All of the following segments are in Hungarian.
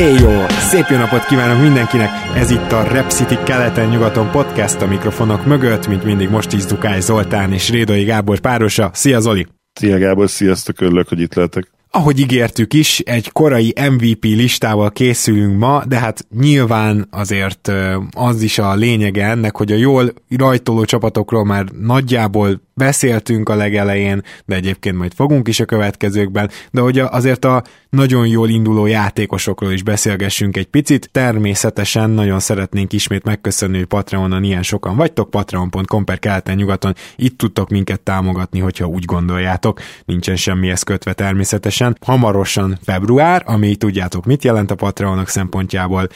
Éj jó! Szép jó napot kívánok mindenkinek! Ez itt a Rep City keleten-nyugaton podcast a mikrofonok mögött, mint mindig most is Dukály Zoltán és Rédai Gábor párosa. Szia Zoli! Szia Gábor, sziasztok, örülök, hogy itt lehetek. Ahogy ígértük is, egy korai MVP listával készülünk ma, de hát nyilván azért az is a lényege ennek, hogy a jól rajtoló csapatokról már nagyjából beszéltünk a legelején, de egyébként majd fogunk is a következőkben, de hogy azért a nagyon jól induló játékosokról is beszélgessünk egy picit. Természetesen nagyon szeretnénk ismét megköszönni, hogy Patreonon ilyen sokan vagytok, patreon.com per keleten nyugaton, itt tudtok minket támogatni, hogyha úgy gondoljátok, nincsen semmihez kötve természetesen. Hamarosan február, ami tudjátok mit jelent a Patreonok szempontjából,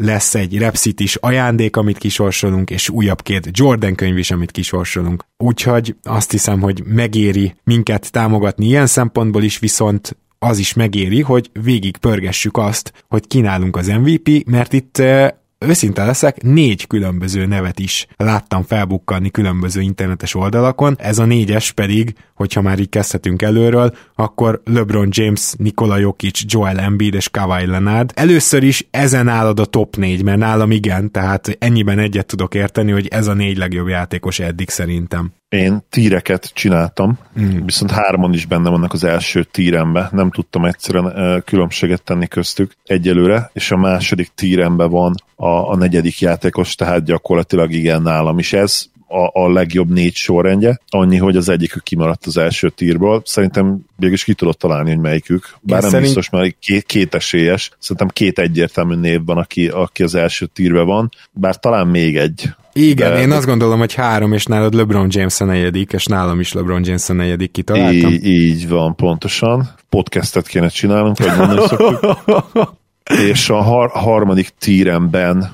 lesz egy Repsit is ajándék, amit kisorsolunk, és újabb két Jordan könyv is, amit kisorsolunk. Úgyhogy azt hiszem, hogy megéri minket támogatni ilyen szempontból is, viszont az is megéri, hogy végig pörgessük azt, hogy kínálunk az MVP, mert itt eh, őszinte leszek, négy különböző nevet is láttam felbukkanni különböző internetes oldalakon, ez a négyes pedig, hogyha már így kezdhetünk előről, akkor LeBron James, Nikola Jokic, Joel Embiid és Kawhi Leonard. Először is ezen állad a top négy, mert nálam igen, tehát ennyiben egyet tudok érteni, hogy ez a négy legjobb játékos eddig szerintem. Én tíreket csináltam, mm. viszont hárman is benne vannak az első tírembe, nem tudtam egyszerűen különbséget tenni köztük egyelőre, és a második tírembe van a, a negyedik játékos, tehát gyakorlatilag igen nálam is ez a, a legjobb négy sorrendje, annyi, hogy az egyikük kimaradt az első tírből. Szerintem is ki tudod találni, hogy melyikük. Bár Én nem szerint... biztos, mert két, két esélyes. Szerintem két egyértelmű név van, aki, aki az első tírbe van. Bár talán még egy. Igen, de... én azt gondolom, hogy három, és nálad LeBron James a negyedik, és nálam is LeBron James a negyedik, kitaláltam. Így, így van, pontosan. Podcastet kéne csinálnunk, vagy mondani szoktuk. és a har- harmadik tíremben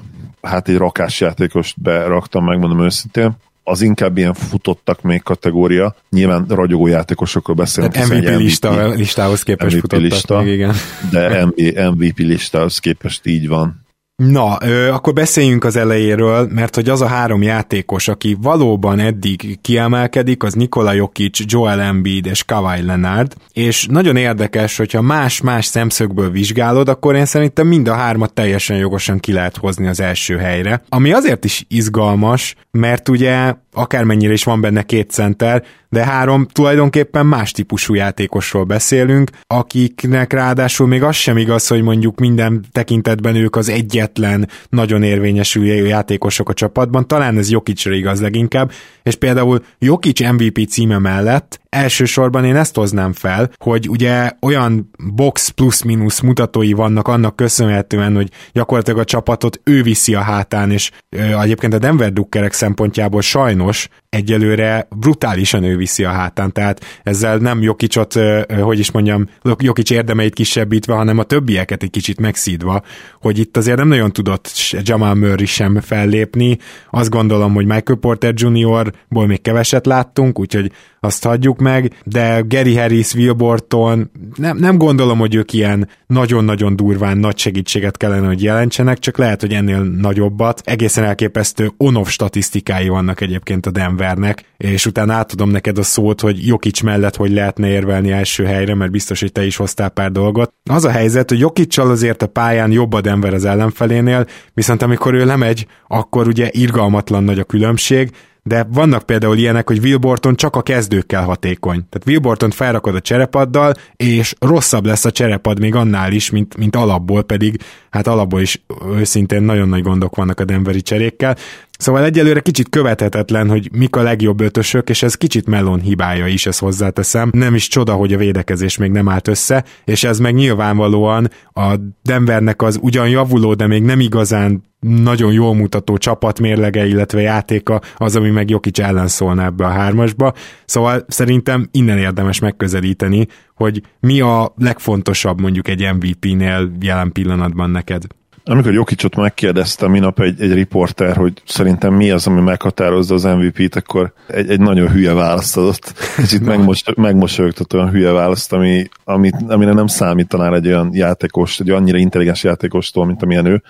hát egy rakásjátékost beraktam, megmondom őszintén az inkább ilyen futottak még kategória. Nyilván ragyogó játékosokról beszélünk. Hát MVP, MVP lista, listához képest MVP futottak lista, még, igen. De MVP listához képest így van. Na, ö, akkor beszéljünk az elejéről, mert hogy az a három játékos, aki valóban eddig kiemelkedik, az Nikola Jokic, Joel Embiid és Kawhi Leonard, és nagyon érdekes, hogyha más-más szemszögből vizsgálod, akkor én szerintem mind a hármat teljesen jogosan ki lehet hozni az első helyre. Ami azért is izgalmas, mert ugye akármennyire is van benne két center, de három tulajdonképpen más típusú játékosról beszélünk, akiknek ráadásul még az sem igaz, hogy mondjuk minden tekintetben ők az egyetlen nagyon érvényesülő játékosok a csapatban, talán ez Jokicra igaz leginkább, és például Jokic MVP címe mellett elsősorban én ezt hoznám fel, hogy ugye olyan box plusz-minusz mutatói vannak annak köszönhetően, hogy gyakorlatilag a csapatot ő viszi a hátán, és ö, egyébként a Denver Duckerek szempontjából sajnos egyelőre brutálisan ő viszi a hátán, tehát ezzel nem Jokicsot, hogy is mondjam, Jokics érdemeit kisebbítve, hanem a többieket egy kicsit megszídva, hogy itt azért nem nagyon tudott Jamal Murray sem fellépni. Azt gondolom, hogy Michael Porter Jr.-ból még keveset láttunk, úgyhogy azt hagyjuk meg, de Gary Harris, Will Borton, nem, nem gondolom, hogy ők ilyen nagyon-nagyon durván nagy segítséget kellene, hogy jelentsenek, csak lehet, hogy ennél nagyobbat. Egészen elképesztő on-off statisztikái vannak egyébként a Denvernek, és utána átadom neked a szót, hogy Jokic mellett hogy lehetne érvelni első helyre, mert biztos, hogy te is hoztál pár dolgot. Az a helyzet, hogy Jokicsal azért a pályán jobb a Denver az ellenfelénél, viszont amikor ő lemegy, akkor ugye irgalmatlan nagy a különbség, de vannak például ilyenek, hogy Wilborton csak a kezdőkkel hatékony. Tehát Wilborton felrakod a cserepaddal, és rosszabb lesz a cserepad még annál is, mint, mint alapból, pedig hát alapból is őszintén nagyon nagy gondok vannak a Denveri cserékkel. Szóval egyelőre kicsit követhetetlen, hogy mik a legjobb ötösök, és ez kicsit Melon hibája is, ezt hozzáteszem. Nem is csoda, hogy a védekezés még nem állt össze, és ez meg nyilvánvalóan a Denvernek az ugyan javuló, de még nem igazán nagyon jól mutató csapat mérlege, illetve játéka az, ami meg Jokic ellen szólna ebbe a hármasba. Szóval szerintem innen érdemes megközelíteni, hogy mi a legfontosabb mondjuk egy MVP-nél jelen pillanatban neked. Amikor Jokicsot megkérdezte minap egy, egy riporter, hogy szerintem mi az, ami meghatározza az MVP-t, akkor egy, egy nagyon hülye választ adott. Kicsit megmos, megmosolyogtott olyan hülye választ, ami, ami, amire nem számítanál egy olyan játékos, egy annyira intelligens játékostól, mint amilyen ő.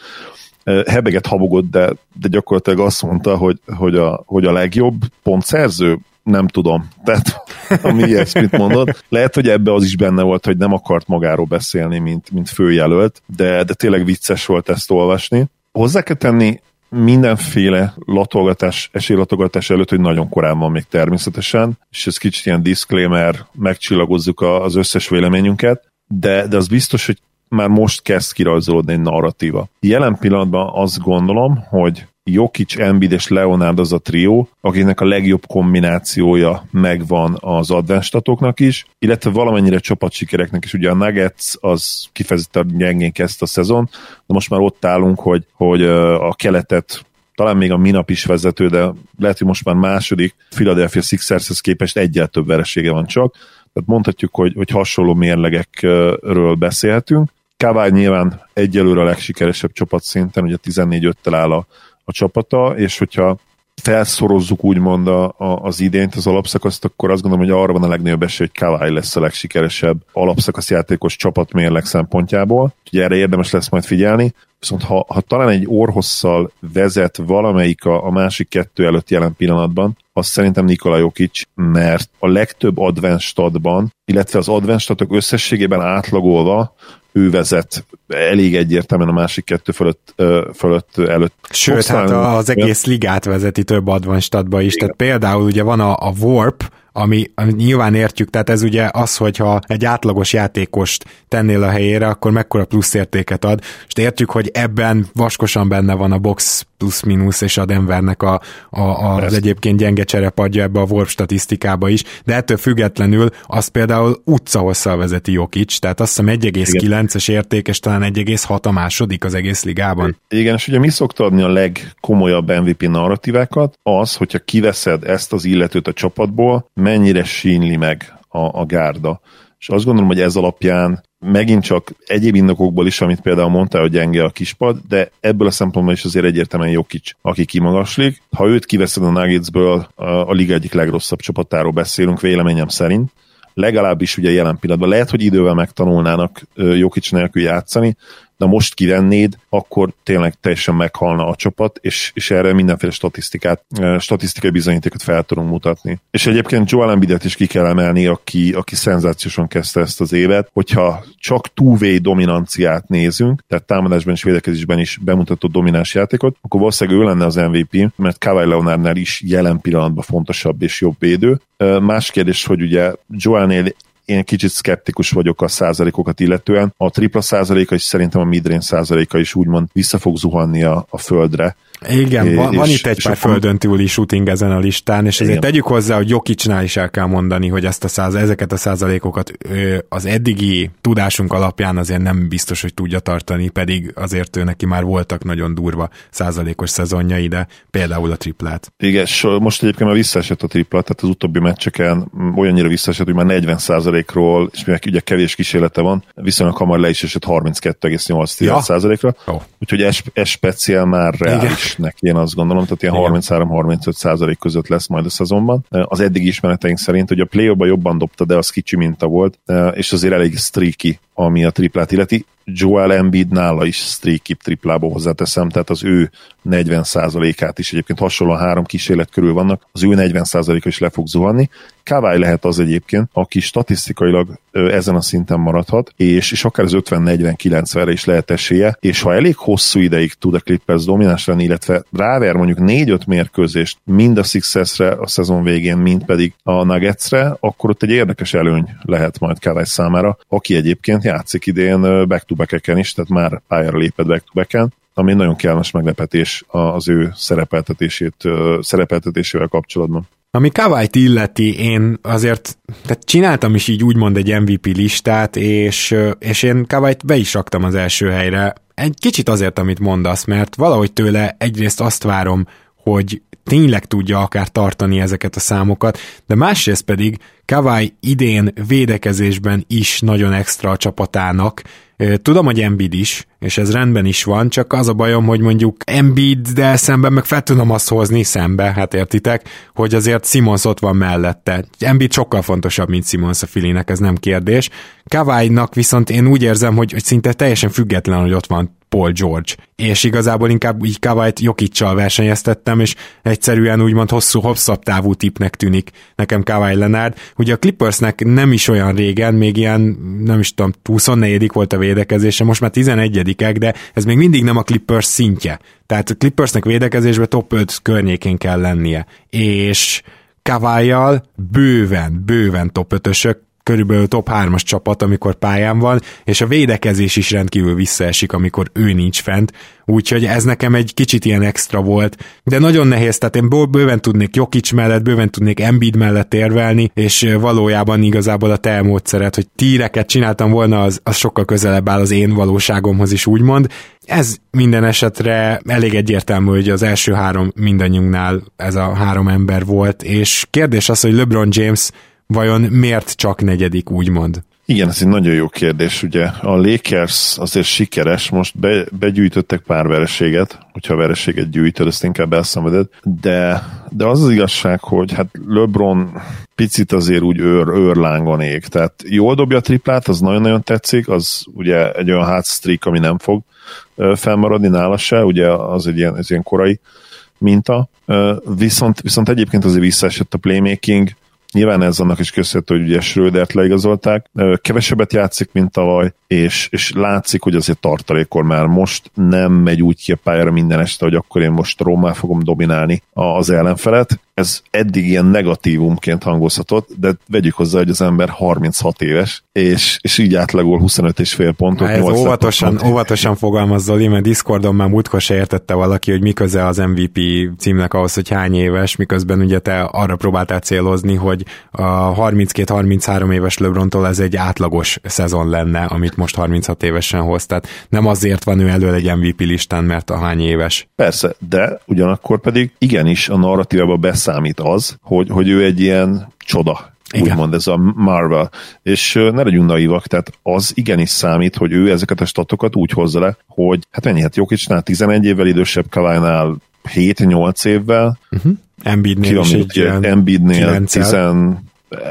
Hebeget habogott, de, de gyakorlatilag azt mondta, hogy, hogy, a, hogy a legjobb pontszerző nem tudom. Tehát ami ilyesmit mondott. Lehet, hogy ebbe az is benne volt, hogy nem akart magáról beszélni, mint, mint főjelölt, de, de tényleg vicces volt ezt olvasni. Hozzá kell tenni, mindenféle latolgatás, esélylatogatás előtt, hogy nagyon korán van még természetesen, és ez kicsit ilyen disclaimer, megcsillagozzuk az összes véleményünket, de, de az biztos, hogy már most kezd kirajzolódni egy narratíva. Jelen pillanatban azt gondolom, hogy Jokic, Embiid és Leonard az a trió, akinek a legjobb kombinációja megvan az advenstatoknak is, illetve valamennyire csapatsikereknek is. Ugye a Nuggets az kifejezetten gyengén kezdte a szezon, de most már ott állunk, hogy, hogy a keletet talán még a minap is vezető, de lehet, hogy most már második Philadelphia Sixershez képest egyel több veresége van csak. Tehát mondhatjuk, hogy, hogy hasonló mérlegekről beszélhetünk. Kawai nyilván egyelőre a legsikeresebb csapat szinten, ugye 14-5-tel áll a, a csapata, és hogyha felszorozzuk úgymond a, a, az idényt, az alapszakaszt, akkor azt gondolom, hogy arra van a legnagyobb esély, hogy Kawai lesz a legsikeresebb alapszakasz játékos csapatmérleg szempontjából. Úgyhogy erre érdemes lesz majd figyelni. Viszont ha, ha talán egy orhosszal vezet valamelyik a, a másik kettő előtt jelen pillanatban, az szerintem Nikola Jokic, mert a legtöbb advanced statban, illetve az advanced statok összességében átlagolva ő vezet elég egyértelműen a másik kettő fölött, fölött előtt. Sőt, hát az egész ligát vezeti több advanstatba is, Igen. tehát például ugye van a, a Warp, ami, ami nyilván értjük, tehát ez ugye az, hogyha egy átlagos játékost tennél a helyére, akkor mekkora plusz értéket ad, és értjük, hogy ebben vaskosan benne van a box plusz-minusz és a Denvernek a, a, a, az egyébként gyenge cserepadja ebbe a Warp statisztikába is, de ettől függetlenül az például utcahosszal vezeti Jokic, tehát azt hiszem 1,9-es érték, és talán 1,6 a második az egész ligában. Igen, és ugye mi szokta adni a legkomolyabb MVP narratívákat? Az, hogyha kiveszed ezt az illetőt a csapatból, mennyire sínli meg a, a gárda. És azt gondolom, hogy ez alapján megint csak egyéb indokokból is, amit például mondtál, hogy gyenge a kispad, de ebből a szempontból is azért egyértelműen Jokic, aki kimagaslik. Ha őt kiveszed a Nuggetsből, a, a liga egyik legrosszabb csapatáról beszélünk, véleményem szerint, legalábbis ugye jelen pillanatban. Lehet, hogy idővel megtanulnának Jokic nélkül játszani, de most kivennéd, akkor tényleg teljesen meghalna a csapat, és, és erre mindenféle statisztikát, statisztikai bizonyítékot fel tudunk mutatni. És egyébként Joel Embiidet is ki kell emelni, aki, aki szenzációsan kezdte ezt az évet, hogyha csak two dominanciát nézünk, tehát támadásban és védekezésben is bemutatott domináns játékot, akkor valószínűleg ő lenne az MVP, mert Kawhi Leonardnál is jelen pillanatban fontosabb és jobb védő. Más kérdés, hogy ugye Joelnél én kicsit szkeptikus vagyok a százalékokat illetően. A tripla százaléka is szerintem a midrange százaléka is úgymond vissza fog zuhanni a, a földre. Igen, van, van itt egy pár földön túli shooting ezen a listán, és ezért tegyük hozzá, hogy Jokicsnál is el kell mondani, hogy ezt a száz, ezeket a százalékokat az eddigi tudásunk alapján azért nem biztos, hogy tudja tartani, pedig azért ő neki már voltak nagyon durva százalékos szezonjai, de például a triplát. Igen, most egyébként már visszaesett a tripla, tehát az utóbbi meccseken olyannyira visszaesett, hogy már 40 százalékról, és mivel ugye kevés kísérlete van, viszonylag hamar le is esett 32,8 ja. százalékra, oh. úgyhogy ez, ez speciál már reális neki, én azt gondolom, tehát ilyen 33-35 százalék között lesz majd a szezonban. Az eddigi ismereteink szerint, hogy a play jobban dobta, de az kicsi minta volt, és azért elég streaky, ami a triplát illeti. Joel Embiid nála is streaky triplából hozzáteszem, tehát az ő 40%-át is egyébként hasonlóan három kísérlet körül vannak, az ő 40%-a is le fog zuhanni. Kawai lehet az egyébként, aki statisztikailag ezen a szinten maradhat, és, és akár az 50-40-90-re is lehet esélye, és ha elég hosszú ideig tud a Clippers domináns lenni, illetve ráver mondjuk 4-5 mérkőzést mind a Sixersre a szezon végén, mind pedig a Nuggetsre, akkor ott egy érdekes előny lehet majd Kawai számára, aki egyébként játszik idén back to back is, tehát már pályára lépett back to back ami nagyon kellemes meglepetés az ő szerepeltetését, szerepeltetésével kapcsolatban. Ami Kawait illeti, én azért tehát csináltam is így úgymond egy MVP listát, és, és én Kawait be is raktam az első helyre. Egy kicsit azért, amit mondasz, mert valahogy tőle egyrészt azt várom, hogy tényleg tudja akár tartani ezeket a számokat, de másrészt pedig Kawai idén védekezésben is nagyon extra a csapatának, Tudom, hogy Embiid is, és ez rendben is van, csak az a bajom, hogy mondjuk Embiid, de szemben meg fel tudom azt hozni szembe, hát értitek, hogy azért Simons ott van mellette. Embiid sokkal fontosabb, mint Simons a Filinek, ez nem kérdés. Kawai-nak viszont én úgy érzem, hogy, hogy szinte teljesen független, hogy ott van Paul George. És igazából inkább így Kawait Jokicsal versenyeztettem, és egyszerűen úgymond hosszú, hosszabb távú tipnek tűnik nekem Kawai Leonard. Ugye a Clippersnek nem is olyan régen, még ilyen, nem is tudom, 24 volt a védekezése, most már 11 de ez még mindig nem a Clippers szintje. Tehát a Clippersnek védekezésben top 5 környékén kell lennie. És Kavályjal bőven, bőven top 5-ösök, körülbelül top 3-as csapat, amikor pályán van, és a védekezés is rendkívül visszaesik, amikor ő nincs fent, úgyhogy ez nekem egy kicsit ilyen extra volt, de nagyon nehéz, tehát én bőven tudnék Jokic mellett, bőven tudnék Embiid mellett érvelni, és valójában igazából a te módszeret, hogy tíreket csináltam volna, az, az sokkal közelebb áll az én valóságomhoz is úgymond. Ez minden esetre elég egyértelmű, hogy az első három mindannyiunknál ez a három ember volt, és kérdés az, hogy LeBron James vajon miért csak negyedik, úgymond? Igen, ez egy nagyon jó kérdés. Ugye a Lakers azért sikeres, most be, begyűjtöttek pár vereséget, hogyha vereséget gyűjtöd, ezt inkább elszenveded, de, de az az igazság, hogy hát LeBron picit azért úgy őr, őrlángon ég, tehát jól dobja a triplát, az nagyon-nagyon tetszik, az ugye egy olyan hátstreak, ami nem fog felmaradni nála se, ugye az egy ilyen, ez ilyen korai minta, viszont, viszont egyébként azért visszaesett a playmaking, Nyilván ez annak is köszönhető, hogy ugye Schrödert leigazolták. Kevesebbet játszik, mint tavaly, és, és látszik, hogy azért tartalékor már most nem megy úgy ki a pályára minden este, hogy akkor én most Rómál fogom dominálni az ellenfelet. Ez eddig ilyen negatívumként hangozhatott, de vegyük hozzá, hogy az ember 36 éves, és, és így átlagol 25 és fél pontot. Ez óvatosan, pont. óvatosan fogalmaz Zoli, mert Discordon már múltkor se értette valaki, hogy mi köze az MVP címnek ahhoz, hogy hány éves, miközben ugye te arra próbáltál célozni, hogy a 32-33 éves LeBrontól ez egy átlagos szezon lenne, amit most 36 évesen hoz, tehát nem azért van ő elő egy MVP listán, mert a hány éves. Persze, de ugyanakkor pedig igenis a narratívába beszámít az, hogy, hogy ő egy ilyen csoda igen. úgymond ez a Marvel. És ne legyünk naivak, tehát az igenis számít, hogy ő ezeket a statokat úgy hozza le, hogy hát mennyi, hát Jokicsnál 11 évvel idősebb, Kavajnál 7-8 évvel, uh-huh. Embiidnél is egy Embiidnél 10,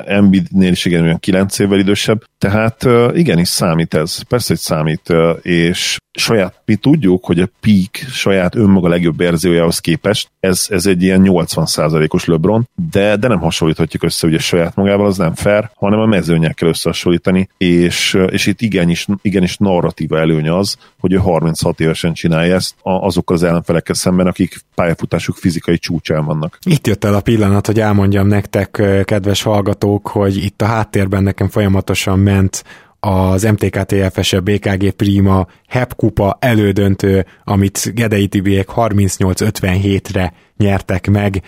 Embiidnél is igen, olyan 9 évvel idősebb, tehát igenis számít ez, persze, hogy számít, és saját, mi tudjuk, hogy a peak saját önmaga legjobb verziójához képest, ez, ez egy ilyen 80%-os LeBron, de, de nem hasonlíthatjuk össze ugye saját magával, az nem fair, hanem a mezőnyel kell összehasonlítani, és, és itt igenis, igenis narratíva előnye az, hogy ő 36 évesen csinálja ezt azokkal az ellenfelekkel szemben, akik pályafutásuk fizikai csúcsán vannak. Itt jött el a pillanat, hogy elmondjam nektek, kedves hallgatók, hogy itt a háttérben nekem folyamatosan ment az MTKTFS BKG Prima HEP kupa elődöntő, amit Gedei Tibiek 38-57-re nyertek meg,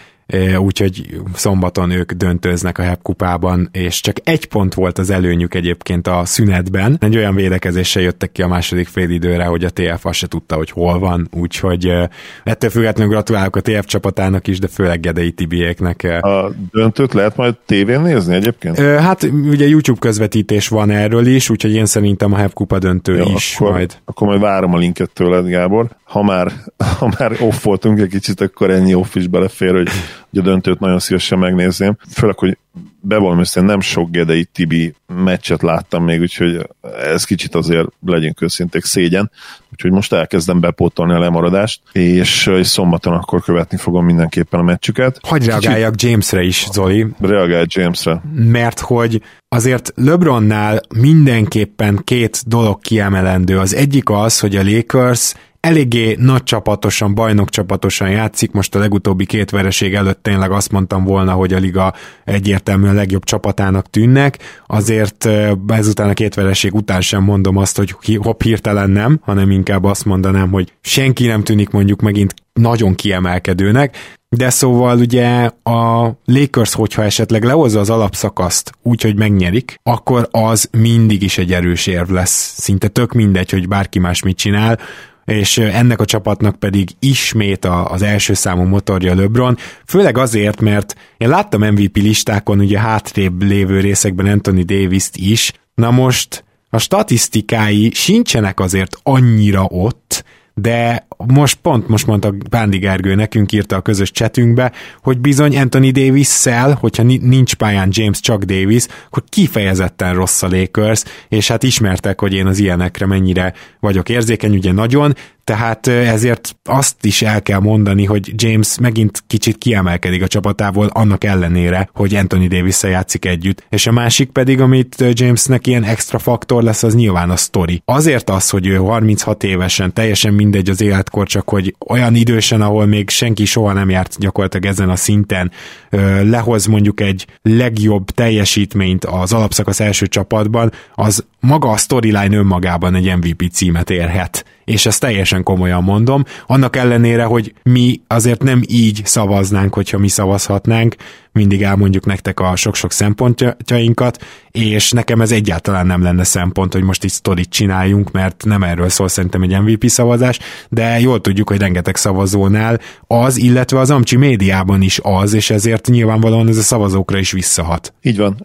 úgyhogy szombaton ők döntöznek a HEP kupában, és csak egy pont volt az előnyük egyébként a szünetben. Egy olyan védekezéssel jöttek ki a második félidőre, hogy a TF azt se tudta, hogy hol van, úgyhogy ettől függetlenül gratulálok a TF csapatának is, de főleg Gedei Tibiéknek. A döntőt lehet majd tévén nézni egyébként? Hát ugye YouTube közvetítés van erről is, úgyhogy én szerintem a HEP kupa döntő Jó, is akkor, majd. Akkor majd várom a linket tőled, Gábor. Ha már, ha már off voltunk egy kicsit, akkor ennyi off is belefér, hogy hogy a döntőt nagyon szívesen megnézném. Főleg, hogy bevallom össze, nem sok Gedei Tibi meccset láttam még, úgyhogy ez kicsit azért legyünk őszinték szégyen. Úgyhogy most elkezdem bepótolni a lemaradást, és, és szombaton akkor követni fogom mindenképpen a meccsüket. Reagáljak kicsit... Jamesre is, Zoli? Reagálj Jamesre. Mert hogy azért LeBronnál mindenképpen két dolog kiemelendő. Az egyik az, hogy a Lakers eléggé nagy csapatosan, bajnok csapatosan játszik, most a legutóbbi két vereség előtt tényleg azt mondtam volna, hogy a liga egyértelműen legjobb csapatának tűnnek, azért ezután a két vereség után sem mondom azt, hogy hopp hirtelen nem, hanem inkább azt mondanám, hogy senki nem tűnik mondjuk megint nagyon kiemelkedőnek, de szóval ugye a Lakers, hogyha esetleg lehozza az alapszakaszt úgy, hogy megnyerik, akkor az mindig is egy erős érv lesz. Szinte tök mindegy, hogy bárki más mit csinál, és ennek a csapatnak pedig ismét az első számú motorja LeBron, főleg azért, mert én láttam MVP listákon ugye hátrébb lévő részekben Anthony Davis-t is, na most a statisztikái sincsenek azért annyira ott, de most pont most mondta Bándi Gergő, nekünk írta a közös csetünkbe, hogy bizony Anthony Davis-szel, hogyha nincs pályán James csak Davis, akkor kifejezetten rossz a Lakers, és hát ismertek, hogy én az ilyenekre mennyire vagyok érzékeny, ugye nagyon, tehát ezért azt is el kell mondani, hogy James megint kicsit kiemelkedik a csapatából, annak ellenére, hogy Anthony davis játszik együtt. És a másik pedig, amit Jamesnek ilyen extra faktor lesz, az nyilván a story. Azért az, hogy ő 36 évesen, teljesen mindegy az életkor, csak hogy olyan idősen, ahol még senki soha nem járt gyakorlatilag ezen a szinten, lehoz mondjuk egy legjobb teljesítményt az alapszakasz első csapatban, az maga a storyline önmagában egy MVP címet érhet és ezt teljesen komolyan mondom, annak ellenére, hogy mi azért nem így szavaznánk, hogyha mi szavazhatnánk, mindig elmondjuk nektek a sok-sok szempontjainkat, és nekem ez egyáltalán nem lenne szempont, hogy most itt sztorit csináljunk, mert nem erről szól szerintem egy MVP szavazás, de jól tudjuk, hogy rengeteg szavazónál az, illetve az Amcsi médiában is az, és ezért nyilvánvalóan ez a szavazókra is visszahat. Így van.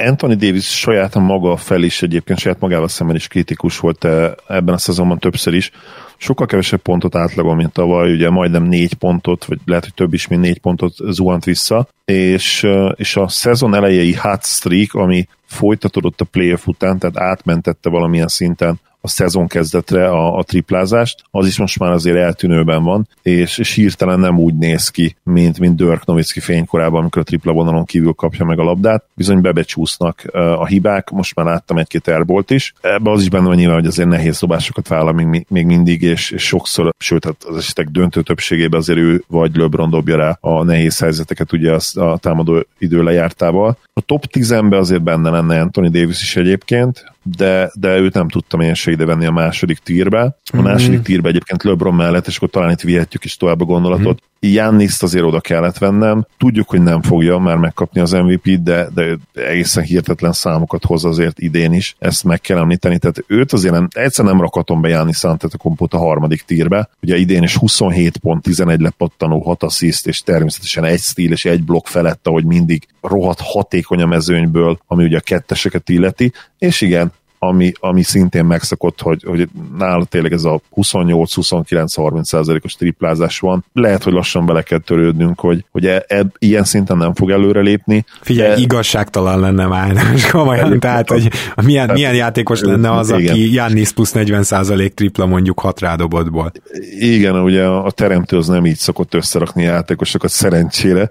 Anthony Davis saját maga fel is egyébként saját magával szemben is kritikus volt eh, ebben a szezonban többször is. Sokkal kevesebb pontot átlagol, mint tavaly, ugye majdnem négy pontot, vagy lehet, hogy több is, mint négy pontot zuhant vissza, és, eh, és a szezon elejei hot streak, ami folytatódott a playoff után, tehát átmentette valamilyen szinten a szezon kezdetre a, a triplázást, az is most már azért eltűnőben van, és, és hirtelen nem úgy néz ki, mint, mint Dirk Nowitzki fénykorában, amikor a tripla vonalon kívül kapja meg a labdát. Bizony bebecsúsznak a hibák, most már láttam egy-két airbolt is. Ebben az is benne van nyilván, hogy azért nehéz dobásokat vállal még, még mindig, és, és sokszor, sőt, hát az esetek döntő többségében azért ő vagy LeBron dobja rá a nehéz helyzeteket ugye a támadó idő lejártával. A top 10-ben azért benne lenne Anthony Davis is egyébként, de, de őt nem tudtam én se venni a második tírbe. A mm-hmm. második tírbe egyébként LeBron mellett, és akkor talán itt vihetjük is tovább a gondolatot. Mm-hmm. Janniszt azért oda kellett vennem. Tudjuk, hogy nem fogja már megkapni az MVP-t, de, de egészen hihetetlen számokat hoz azért idén is. Ezt meg kell említeni. Tehát őt azért nem, egyszer nem rakatom be Jannis Antetokompot a harmadik tírbe. Ugye idén is 27 pont, 11 lepattanó, 6 assist, és természetesen egy stíl és egy blokk felett, ahogy mindig rohadt hatékony a mezőnyből, ami ugye a ketteseket illeti. És igen, ami, ami szintén megszokott, hogy, hogy nála tényleg ez a 28-29-30 százalékos triplázás van. Lehet, hogy lassan bele kell törődnünk, hogy, hogy e, e, ilyen szinten nem fog előrelépni. Figyelj, de... igazságtalan lenne már, most komolyan, tehát, hogy milyen, tehát, milyen játékos lenne az, igen. aki Jannis plusz 40 százalék tripla mondjuk hat rádobotból. Igen, ugye a teremtő az nem így szokott összerakni játékosokat szerencsére,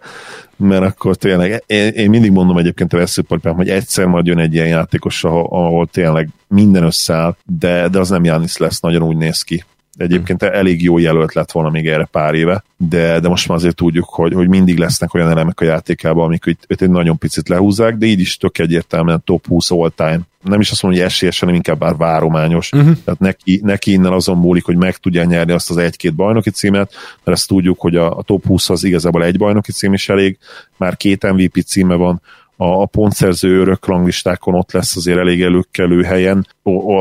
mert akkor tényleg, én, én mindig mondom egyébként a veszőparpám, hogy egyszer majd jön egy ilyen játékos, ahol, ahol tényleg minden összeáll, de, de az nem Jánisz lesz, nagyon úgy néz ki. Egyébként elég jó jelölt lett volna még erre pár éve, de, de most már azért tudjuk, hogy, hogy mindig lesznek olyan elemek a játékában, amik itt, itt egy nagyon picit lehúzzák, de így is tök egyértelműen top 20 all time. Nem is azt mondom, hogy esélyes, hanem inkább bár várományos. Uh-huh. Tehát neki, neki innen azon múlik, hogy meg tudja nyerni azt az egy-két bajnoki címet, mert ezt tudjuk, hogy a, a top 20 az igazából egy bajnoki cím is elég, már két MVP címe van, a, pontszerző örök ranglistákon ott lesz azért elég előkelő helyen.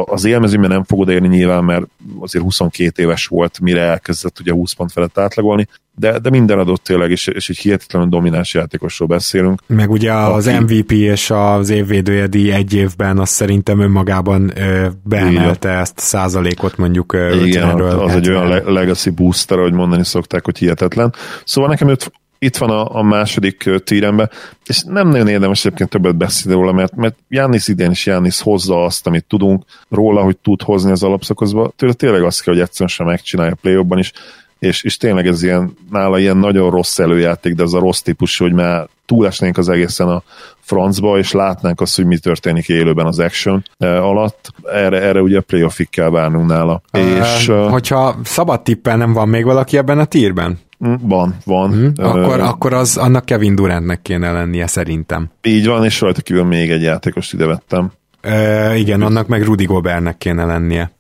Az élmezőben nem fog odaérni nyilván, mert azért 22 éves volt, mire elkezdett ugye 20 pont felett átlagolni, de, de minden adott tényleg, és, és egy hihetetlenül domináns játékosról beszélünk. Meg ugye az aki... MVP és az évvédője díj egy évben azt szerintem önmagában ö, beemelte Igen. ezt százalékot mondjuk Igen, az egy olyan legacy booster, ahogy mondani szokták, hogy hihetetlen. Szóval nekem őt itt van a, a második tírembe, és nem nagyon érdemes egyébként többet beszélni róla, mert, mert Jánisz idén is Jánisz hozza azt, amit tudunk róla, hogy tud hozni az alapszakaszba. Tőle tényleg azt kell, hogy egyszerűen sem megcsinálja a play is, és, és tényleg ez ilyen, nála ilyen nagyon rossz előjáték, de ez a rossz típus, hogy már túlesnénk az egészen a francba, és látnánk azt, hogy mi történik élőben az action alatt. Erre, erre ugye a playoffig kell várnunk nála. Uh, és, hogyha szabad tippel nem van még valaki ebben a tírben? Van, van. Mm, akkor, uh, akkor az annak Kevin Durantnek kéne lennie szerintem. Így van, és rajta kívül még egy játékost ide vettem. Uh, igen, annak meg Rudy Gobertnek kéne lennie.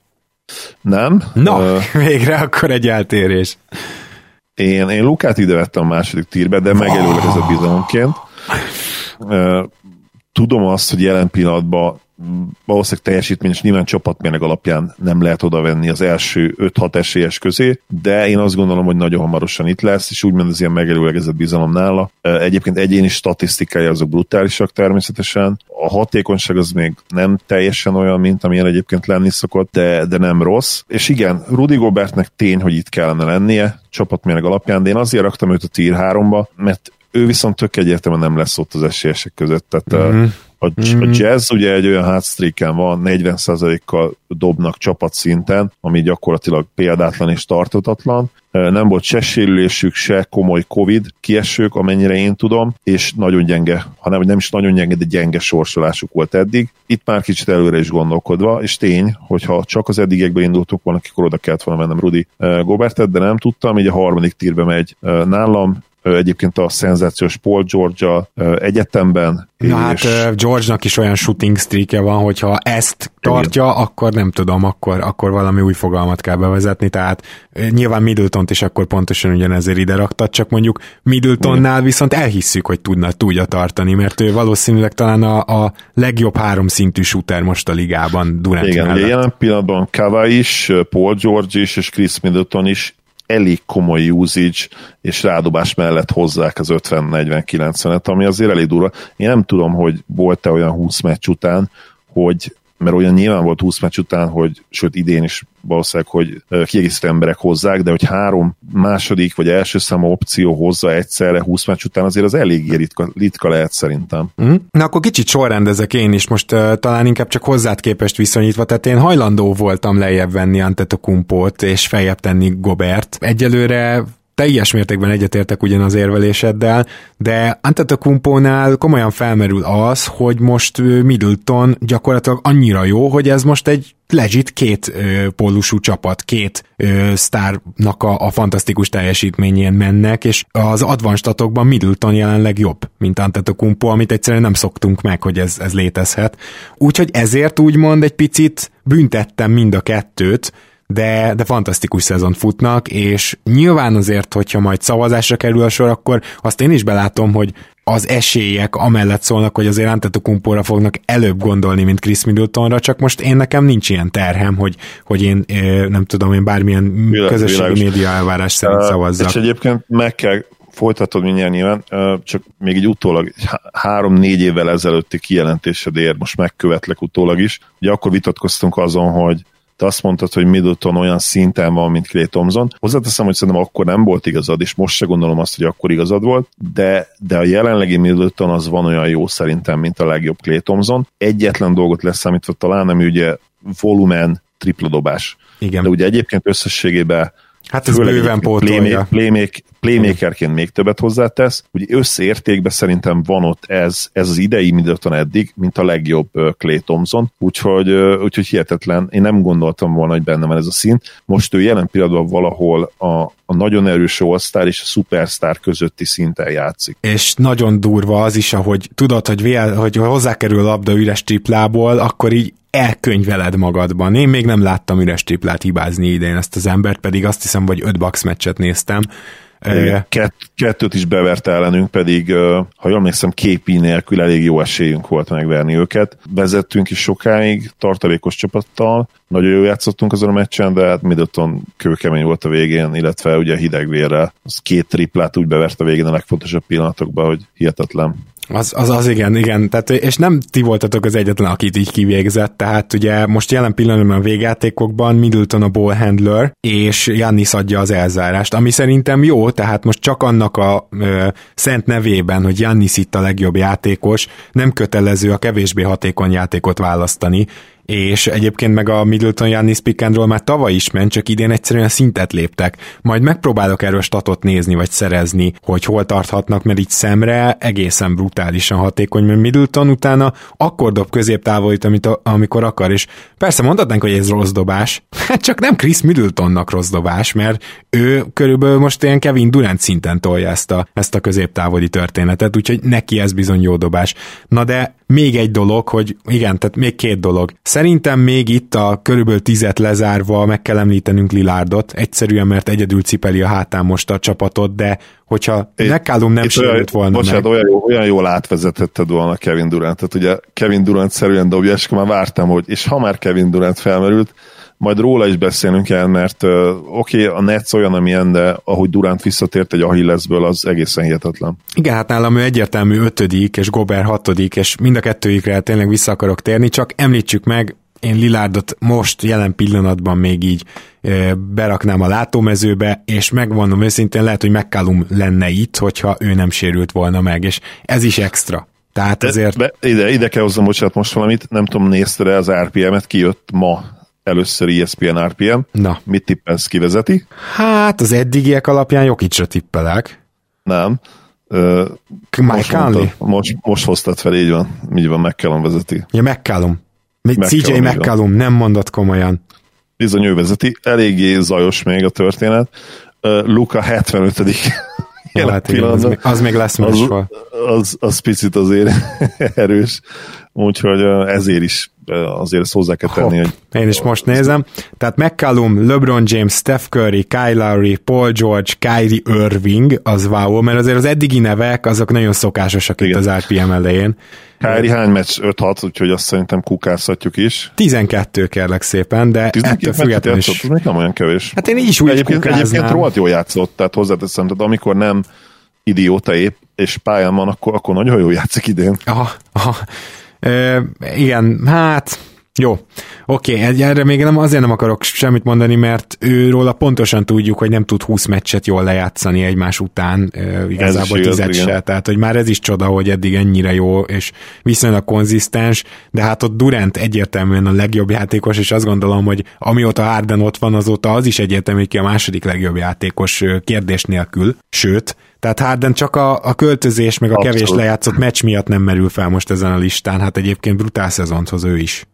Nem. Na, uh, végre akkor egy eltérés. Én, én Lukát ide vettem a második tírbe, de megelőleg ez a bizalomként. Uh, tudom azt, hogy jelen pillanatban valószínűleg teljesítmény és nyilván csapatmérleg alapján nem lehet oda venni az első 5-6 esélyes közé, de én azt gondolom, hogy nagyon hamarosan itt lesz, és úgymond az ilyen megelőlegezett bizalom nála. Egyébként egyéni statisztikai azok brutálisak természetesen. A hatékonyság az még nem teljesen olyan, mint amilyen egyébként lenni szokott, de, de nem rossz. És igen, Rudi Gobertnek tény, hogy itt kellene lennie, csapatmérleg alapján, de én azért raktam őt a tier 3-ba, mert ő viszont tök egyértelműen nem lesz ott az esélyesek között, tehát mm-hmm. A, mm-hmm. a jazz ugye egy olyan hátstreaken van, 40%-kal dobnak csapatszinten, ami gyakorlatilag példátlan és tartotatlan, nem volt se sérülésük, se komoly Covid kiesők, amennyire én tudom, és nagyon gyenge, hanem nem is nagyon gyenge, de gyenge sorsolásuk volt eddig. Itt már kicsit előre is gondolkodva, és tény, hogyha csak az eddigekben indultuk volna, akkor oda kellett volna mennem Rudi Gobertet, de nem tudtam, így a harmadik tírbe megy nálam, egyébként a szenzációs Paul Georgia egyetemben. Na és... hát George-nak is olyan shooting streakje van, hogyha ezt tartja, Igen. akkor nem tudom, akkor, akkor valami új fogalmat kell bevezetni, tehát nyilván middleton is akkor pontosan ugyanezért ide raktad, csak mondjuk Middletonnál Igen. viszont elhisszük, hogy tudna, tudja tartani, mert ő valószínűleg talán a, a legjobb három szintű shooter most a ligában Durant Igen, mellett. jelen pillanatban Kava is, Paul George is, és Chris Middleton is elég komoly usage és rádobás mellett hozzák az 50-40-90-et, ami azért elég durva. Én nem tudom, hogy volt-e olyan 20 meccs után, hogy mert olyan nyilván volt 20 meccs után, hogy sőt idén is valószínűleg, hogy kiegészítő emberek hozzák, de hogy három második vagy első számú opció hozza egyszerre 20 meccs után, azért az eléggé ritka, ritka lehet szerintem. Mm. Na akkor kicsit sorrendezek én is most uh, talán inkább csak hozzád képest viszonyítva, tehát én hajlandó voltam lejjebb venni Antetokumpót és feljebb tenni Gobert. Egyelőre teljes mértékben egyetértek ugyan az érveléseddel, de Antetokumpónál komolyan felmerül az, hogy most Middleton gyakorlatilag annyira jó, hogy ez most egy legit két ö, pólusú csapat, két ö, sztárnak a, a fantasztikus teljesítményén mennek, és az advanstatokban Middleton jelenleg jobb, mint Antetokumpo, amit egyszerűen nem szoktunk meg, hogy ez, ez létezhet. Úgyhogy ezért úgymond egy picit büntettem mind a kettőt, de, de fantasztikus szezon futnak, és nyilván azért, hogyha majd szavazásra kerül a sor, akkor azt én is belátom, hogy az esélyek amellett szólnak, hogy azért Antetokumpóra fognak előbb gondolni, mint Chris Middletonra, csak most én nekem nincs ilyen terhem, hogy, hogy én nem tudom, én bármilyen világ, közösségi világos. média elvárás szerint szavazzak. És egyébként meg kell folytatod mindjárt nyilván, csak még egy utólag, három-négy évvel ezelőtti kijelentésedért most megkövetlek utólag is. Ugye akkor vitatkoztunk azon, hogy te azt mondtad, hogy Middleton olyan szinten van, mint Clay Thompson. Hozzáteszem, hogy szerintem akkor nem volt igazad, és most se gondolom azt, hogy akkor igazad volt, de, de a jelenlegi Middleton az van olyan jó szerintem, mint a legjobb Clay Thompson. Egyetlen dolgot leszámítva talán, ami ugye volumen, tripla dobás. Igen. De ugye egyébként összességében Hát ez bőven pótolja. Playmaker, playmakerként még többet hozzátesz. Ugye összeértékben szerintem van ott ez, ez az idei Middleton eddig, mint a legjobb Clay Thompson, úgyhogy, úgyhogy hihetetlen. Én nem gondoltam volna, hogy benne van ez a szint. Most ő jelen pillanatban valahol a, a nagyon erős all és a superstar közötti szinten játszik. És nagyon durva az is, ahogy tudod, hogy, vél, hogy hozzákerül a labda üres triplából, akkor így elkönyveled magadban. Én még nem láttam üres triplát hibázni idén ezt az embert, pedig azt hiszem, hogy öt box meccset néztem. Kett, kettőt is bevert ellenünk, pedig ha jól emlékszem, képi nélkül elég jó esélyünk volt megverni őket. Vezettünk is sokáig, tartalékos csapattal, nagyon jó játszottunk azon a meccsen, de hát Middleton kőkemény volt a végén, illetve ugye hidegvérrel. Az két triplát úgy bevert a végén a legfontosabb pillanatokban, hogy hihetetlen. Az, az, az igen, igen. Tehát, és nem ti voltatok az egyetlen, akit így kivégzett, tehát ugye most jelen pillanatban a végjátékokban Middleton a ball handler, és Jannis adja az elzárást, ami szerintem jó, tehát most csak annak a ö, szent nevében, hogy Jannis itt a legjobb játékos, nem kötelező a kevésbé hatékony játékot választani, és egyébként meg a Middleton Jannis pick már tavaly is ment, csak idén egyszerűen szintet léptek. Majd megpróbálok erről statot nézni, vagy szerezni, hogy hol tarthatnak, mert így szemre egészen brutálisan hatékony, mert Middleton utána akkor dob középtávolít, amit a, amikor akar, és persze mondhatnánk, hogy ez rossz dobás, hát csak nem Chris Middletonnak rossz dobás, mert ő körülbelül most ilyen Kevin Durant szinten tolja ezt a, ezt a középtávoli történetet, úgyhogy neki ez bizony jó dobás. Na de még egy dolog, hogy igen, tehát még két dolog. Szerintem még itt a körülbelül tizet lezárva meg kell említenünk Lilárdot, egyszerűen mert egyedül cipeli a hátán most a csapatot, de hogyha McCallum nem sérült volna bocsánat, meg. Olyan, jó, olyan jól átvezetetted volna Kevin Durant, tehát ugye Kevin Durant szerűen dobja, és már vártam, hogy és ha már Kevin Durant felmerült, majd róla is beszélnünk kell, mert uh, oké, okay, a Nets olyan, amilyen, de ahogy Durant visszatért egy Achillesből, az egészen hihetetlen. Igen, hát nálam ő egyértelmű ötödik, és Gober hatodik, és mind a kettőikre tényleg vissza akarok térni, csak említsük meg, én Lilárdot most jelen pillanatban még így e, beraknám a látómezőbe, és megmondom őszintén, lehet, hogy McCallum lenne itt, hogyha ő nem sérült volna meg, és ez is extra. Tehát azért... De, de ide, ide kell hozzam, bocsánat, most valamit, nem tudom, nézte az RPM-et, kijött ma először ESPN RPM. Na. Mit tippelsz, kivezeti? Hát az eddigiek alapján Jokicsra tippelek. Nem. Uh, most, mondtad, most, most hoztad fel, így van. Így van, McCallum vezeti. Ja, McCallum. CJ McCallum, nem mondott komolyan. Bizony ő vezeti. Eléggé zajos még a történet. Luka 75 Ja, hát igen, az, még, az még lesz az, az, az, az picit azért erős, úgyhogy ezért is azért ezt hozzá kell tenni. Hopp, hogy én is most nézem. Tehát McCallum, LeBron James, Steph Curry, Kyle Lowry, Paul George, Kyrie Irving, az wow, mert azért az eddigi nevek, azok nagyon szokásosak Igen. itt az RPM elején. Kyrie hány meccs? 5-6, úgyhogy azt szerintem kukázhatjuk is. 12 kérlek szépen, de ettől függetlenül is. Ez nem olyan kevés. Hát én is úgy egyébként, egyébként rohadt jól játszott, tehát hozzáteszem, tehát amikor nem idióta épp, és pályán van, akkor, akkor nagyon jól játszik idén. Aha, aha. Igen, hát jó, oké, okay, erre még nem, azért nem akarok semmit mondani, mert őróla pontosan tudjuk, hogy nem tud 20 meccset jól lejátszani egymás után, igazából tizet se, tehát hogy már ez is csoda, hogy eddig ennyire jó, és viszonylag konzisztens, de hát ott Durant egyértelműen a legjobb játékos, és azt gondolom, hogy amióta Harden ott van, azóta az is egyértelmű, hogy ki a második legjobb játékos kérdés nélkül, sőt, tehát Harden csak a, a költözés, meg a Abszolút. kevés lejátszott meccs miatt nem merül fel most ezen a listán, hát egyébként brutál szezont hoz ő is.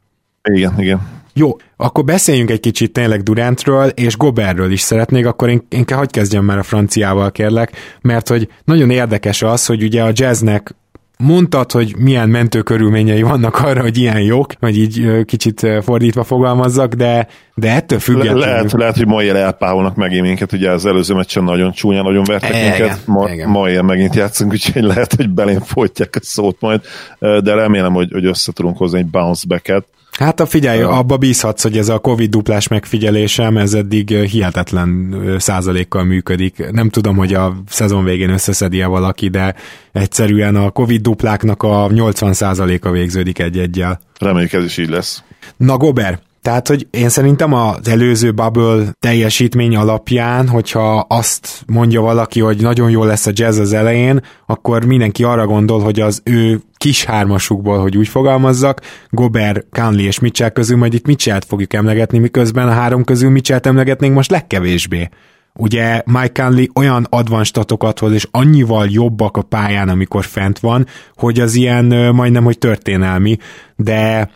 Igen, igen. Jó, akkor beszéljünk egy kicsit tényleg Durantről, és Goberről is szeretnék, akkor én, én hogy kezdjem már a franciával, kérlek, mert hogy nagyon érdekes az, hogy ugye a jazznek mondtad, hogy milyen mentőkörülményei vannak arra, hogy ilyen jók, vagy így kicsit fordítva fogalmazzak, de, de ettől függetlenül... Le, lehet, lehet, hogy ma ilyen elpáholnak megint minket, ugye az előző meccsen nagyon csúnya, nagyon vertek igen, minket, ma, igen. ma ilyen megint játszunk, úgyhogy lehet, hogy belém folytják a szót majd, de remélem, hogy, hogy össze tudunk hozni egy bounce back-et, Hát a figyelj, abba bízhatsz, hogy ez a Covid duplás megfigyelésem, ez eddig hihetetlen százalékkal működik. Nem tudom, hogy a szezon végén összeszedi-e valaki, de egyszerűen a Covid dupláknak a 80 százaléka végződik egy-egyel. Reméljük ez is így lesz. Na Gober, tehát, hogy én szerintem az előző bubble teljesítmény alapján, hogyha azt mondja valaki, hogy nagyon jó lesz a jazz az elején, akkor mindenki arra gondol, hogy az ő kis hármasukból, hogy úgy fogalmazzak, Gober, Conley és Mitchell közül majd itt Mitchell-t fogjuk emlegetni, miközben a három közül Mitchell-t emlegetnénk most legkevésbé. Ugye Mike Conley olyan advanstatokat hoz, és annyival jobbak a pályán, amikor fent van, hogy az ilyen majdnem, hogy történelmi, de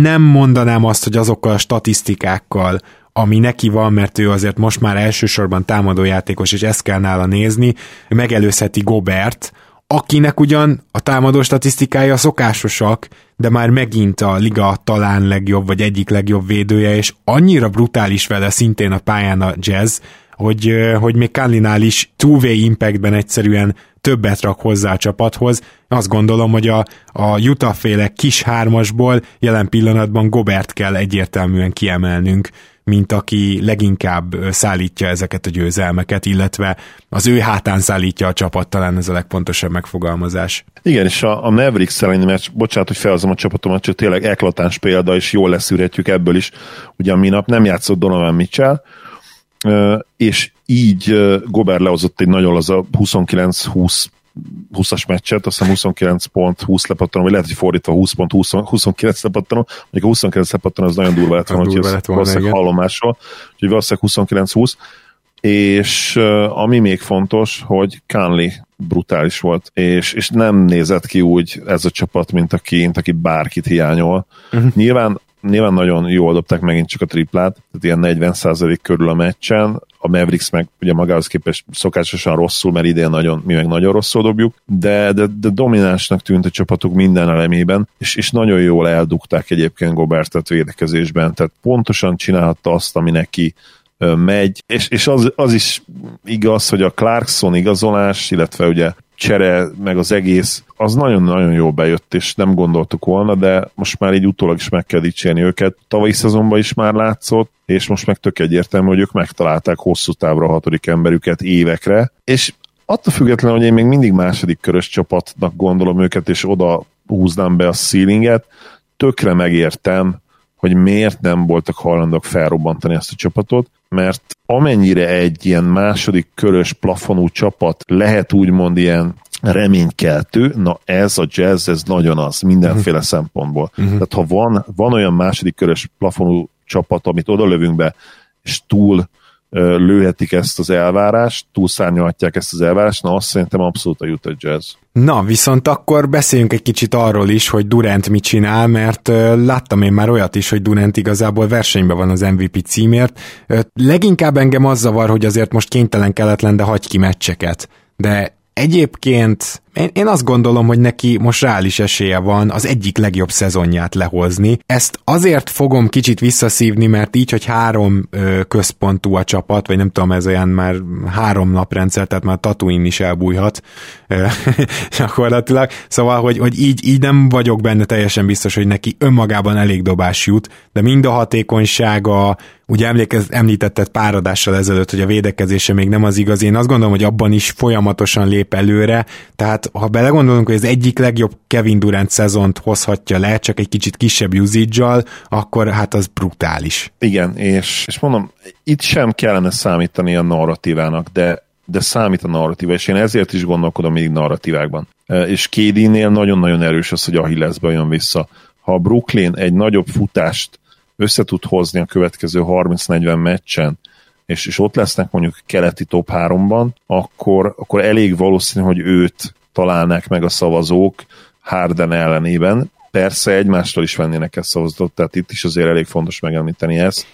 nem mondanám azt, hogy azokkal a statisztikákkal, ami neki van, mert ő azért most már elsősorban támadójátékos, és ezt kell nála nézni, megelőzheti Gobert, akinek ugyan a támadó statisztikája szokásosak, de már megint a liga talán legjobb, vagy egyik legjobb védője, és annyira brutális vele szintén a pályán a jazz, hogy, hogy még Kallinál is two-way impactben egyszerűen többet rak hozzá a csapathoz. Azt gondolom, hogy a, a Utah féle kis hármasból jelen pillanatban Gobert kell egyértelműen kiemelnünk, mint aki leginkább szállítja ezeket a győzelmeket, illetve az ő hátán szállítja a csapat, talán ez a legfontosabb megfogalmazás. Igen, és a, a Mavericks elleni meccs, bocsánat, hogy felhozom a csapatomat, csak tényleg eklatáns példa, és jól leszűrhetjük ebből is. Ugye a minap nem játszott Donovan Mitchell, és így Gober lehozott egy nagyon laza 29-20 20-as meccset, azt hiszem 29 pont 20 lepattanó, vagy lehet, hogy fordítva 20 pont 20, 29 lepattanó, mondjuk a 29 lepattanó az nagyon durva lett volna, hogy ezt valószínűleg hallom máshol, úgyhogy valószínűleg 29-20, és ami még fontos, hogy Kánli brutális volt, és, és nem nézett ki úgy ez a csapat, mint aki, mint aki bárkit hiányol. Uh-huh. Nyilván nyilván nagyon jól dobták megint csak a triplát, tehát ilyen 40% körül a meccsen, a Mavericks meg ugye magához képest szokásosan rosszul, mert idén nagyon, mi meg nagyon rosszul dobjuk, de, de, de dominánsnak tűnt a csapatuk minden elemében, és, és nagyon jól eldugták egyébként Gobertet védekezésben, tehát pontosan csinálhatta azt, ami neki megy, és, és az, az is igaz, hogy a Clarkson igazolás, illetve ugye csere, meg az egész, az nagyon-nagyon jól bejött, és nem gondoltuk volna, de most már így utólag is meg kell dicsérni őket. Tavalyi szezonban is már látszott, és most meg tök egyértelmű, hogy ők megtalálták hosszú távra a hatodik emberüket évekre, és attól függetlenül, hogy én még mindig második körös csapatnak gondolom őket, és oda húznám be a ceilinget, tökre megértem, hogy miért nem voltak hajlandók felrobbantani ezt a csapatot, mert amennyire egy ilyen második körös plafonú csapat lehet úgymond ilyen reménykeltő, na ez a jazz, ez nagyon az, mindenféle uh-huh. szempontból. Uh-huh. Tehát ha van, van olyan második körös plafonú csapat, amit oda lövünk be, és túl lőhetik ezt az elvárást, túlszárnyalhatják ezt az elvárást, na azt szerintem abszolút a Utah Jazz. Na, viszont akkor beszéljünk egy kicsit arról is, hogy Durant mit csinál, mert láttam én már olyat is, hogy Durant igazából versenyben van az MVP címért. leginkább engem az zavar, hogy azért most kénytelen kelletlen, de hagy ki meccseket. De Egyébként én, én azt gondolom, hogy neki most reális esélye van az egyik legjobb szezonját lehozni. Ezt azért fogom kicsit visszaszívni, mert így, hogy három ö, központú a csapat, vagy nem tudom, ez olyan már három naprendszer, tehát már Tatooine is elbújhat ö, gyakorlatilag. Szóval, hogy, hogy így, így nem vagyok benne teljesen biztos, hogy neki önmagában elég dobás jut, de mind a hatékonysága, ugye emlékez, említetted páradással ezelőtt, hogy a védekezése még nem az igaz. Én azt gondolom, hogy abban is folyamatosan lép előre, tehát ha belegondolunk, hogy az egyik legjobb Kevin Durant szezont hozhatja le, csak egy kicsit kisebb usage akkor hát az brutális. Igen, és, és mondom, itt sem kellene számítani a narratívának, de de számít a narratíva, és én ezért is gondolkodom mindig narratívákban. És KD-nél nagyon-nagyon erős az, hogy Achillesbe jön vissza. Ha a Brooklyn egy nagyobb futást össze tud hozni a következő 30-40 meccsen, és, és ott lesznek mondjuk keleti top 3-ban, akkor, akkor elég valószínű, hogy őt találnák meg a szavazók Harden ellenében. Persze egymástól is vennének ezt szavazatot, tehát itt is azért elég fontos megemlíteni ezt,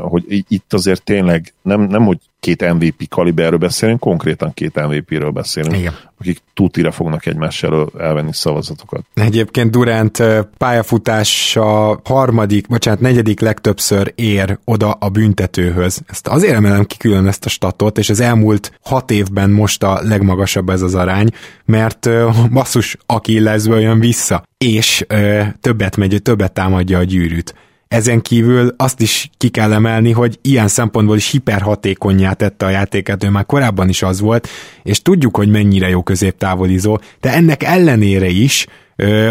hogy itt azért tényleg nem, nem hogy két MVP kaliberről beszélünk, konkrétan két MVP-ről beszélünk, Igen. akik tutira fognak egymás elől elvenni szavazatokat. Egyébként Durant pályafutása harmadik, bocsánat, negyedik legtöbbször ér oda a büntetőhöz. Ezt azért emelem ki külön ezt a statot, és az elmúlt hat évben most a legmagasabb ez az arány, mert basszus, aki leszből jön vissza, és ö, többet megy, többet támadja a gyűrűt. Ezen kívül azt is ki kell emelni, hogy ilyen szempontból is hiperhatékonyá tette a játéket, ő már korábban is az volt, és tudjuk, hogy mennyire jó középtávolizó, de ennek ellenére is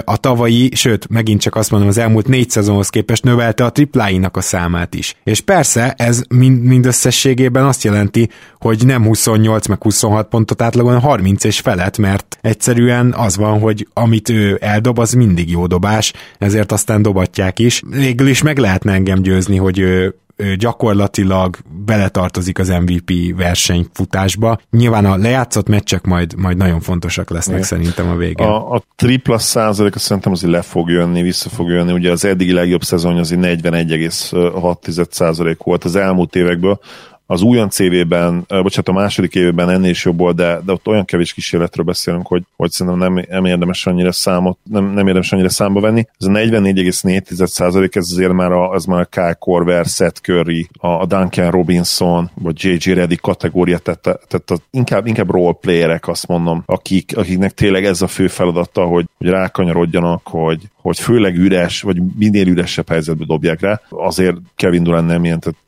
a tavalyi, sőt, megint csak azt mondom, az elmúlt négy szezonhoz képest növelte a tripláinak a számát is. És persze ez mind, mindösszességében azt jelenti, hogy nem 28 meg 26 pontot átlagon, 30 és felett, mert egyszerűen az van, hogy amit ő eldob, az mindig jó dobás, ezért aztán dobatják is. Végül is meg lehetne engem győzni, hogy ő gyakorlatilag beletartozik az MVP versenyfutásba. Nyilván a lejátszott meccsek majd, majd nagyon fontosak lesznek Igen. szerintem a végén. A, a tripla százalék azt szerintem azért le fog jönni, vissza fog jönni. Ugye az eddigi legjobb szezonja azért 41,6 százalék volt az elmúlt évekből az újon CV-ben, bocsánat, a második évben ennél is jobb volt, de, de ott olyan kevés kísérletről beszélünk, hogy, hogy szerintem nem, nem érdemes annyira számot, nem, nem érdemes annyira számba venni. Ez a 44,4% ez azért már a, az már a Kyle Korver, Seth Curry, a Duncan Robinson, vagy J.J. Reddick kategória, tehát, tehát az inkább, inkább roleplayerek azt mondom, akik, akiknek tényleg ez a fő feladata, hogy, hogy rákanyarodjanak, hogy, hogy főleg üres, vagy minél üresebb helyzetbe dobják rá. Azért Kevin Durant nem ilyen, tehát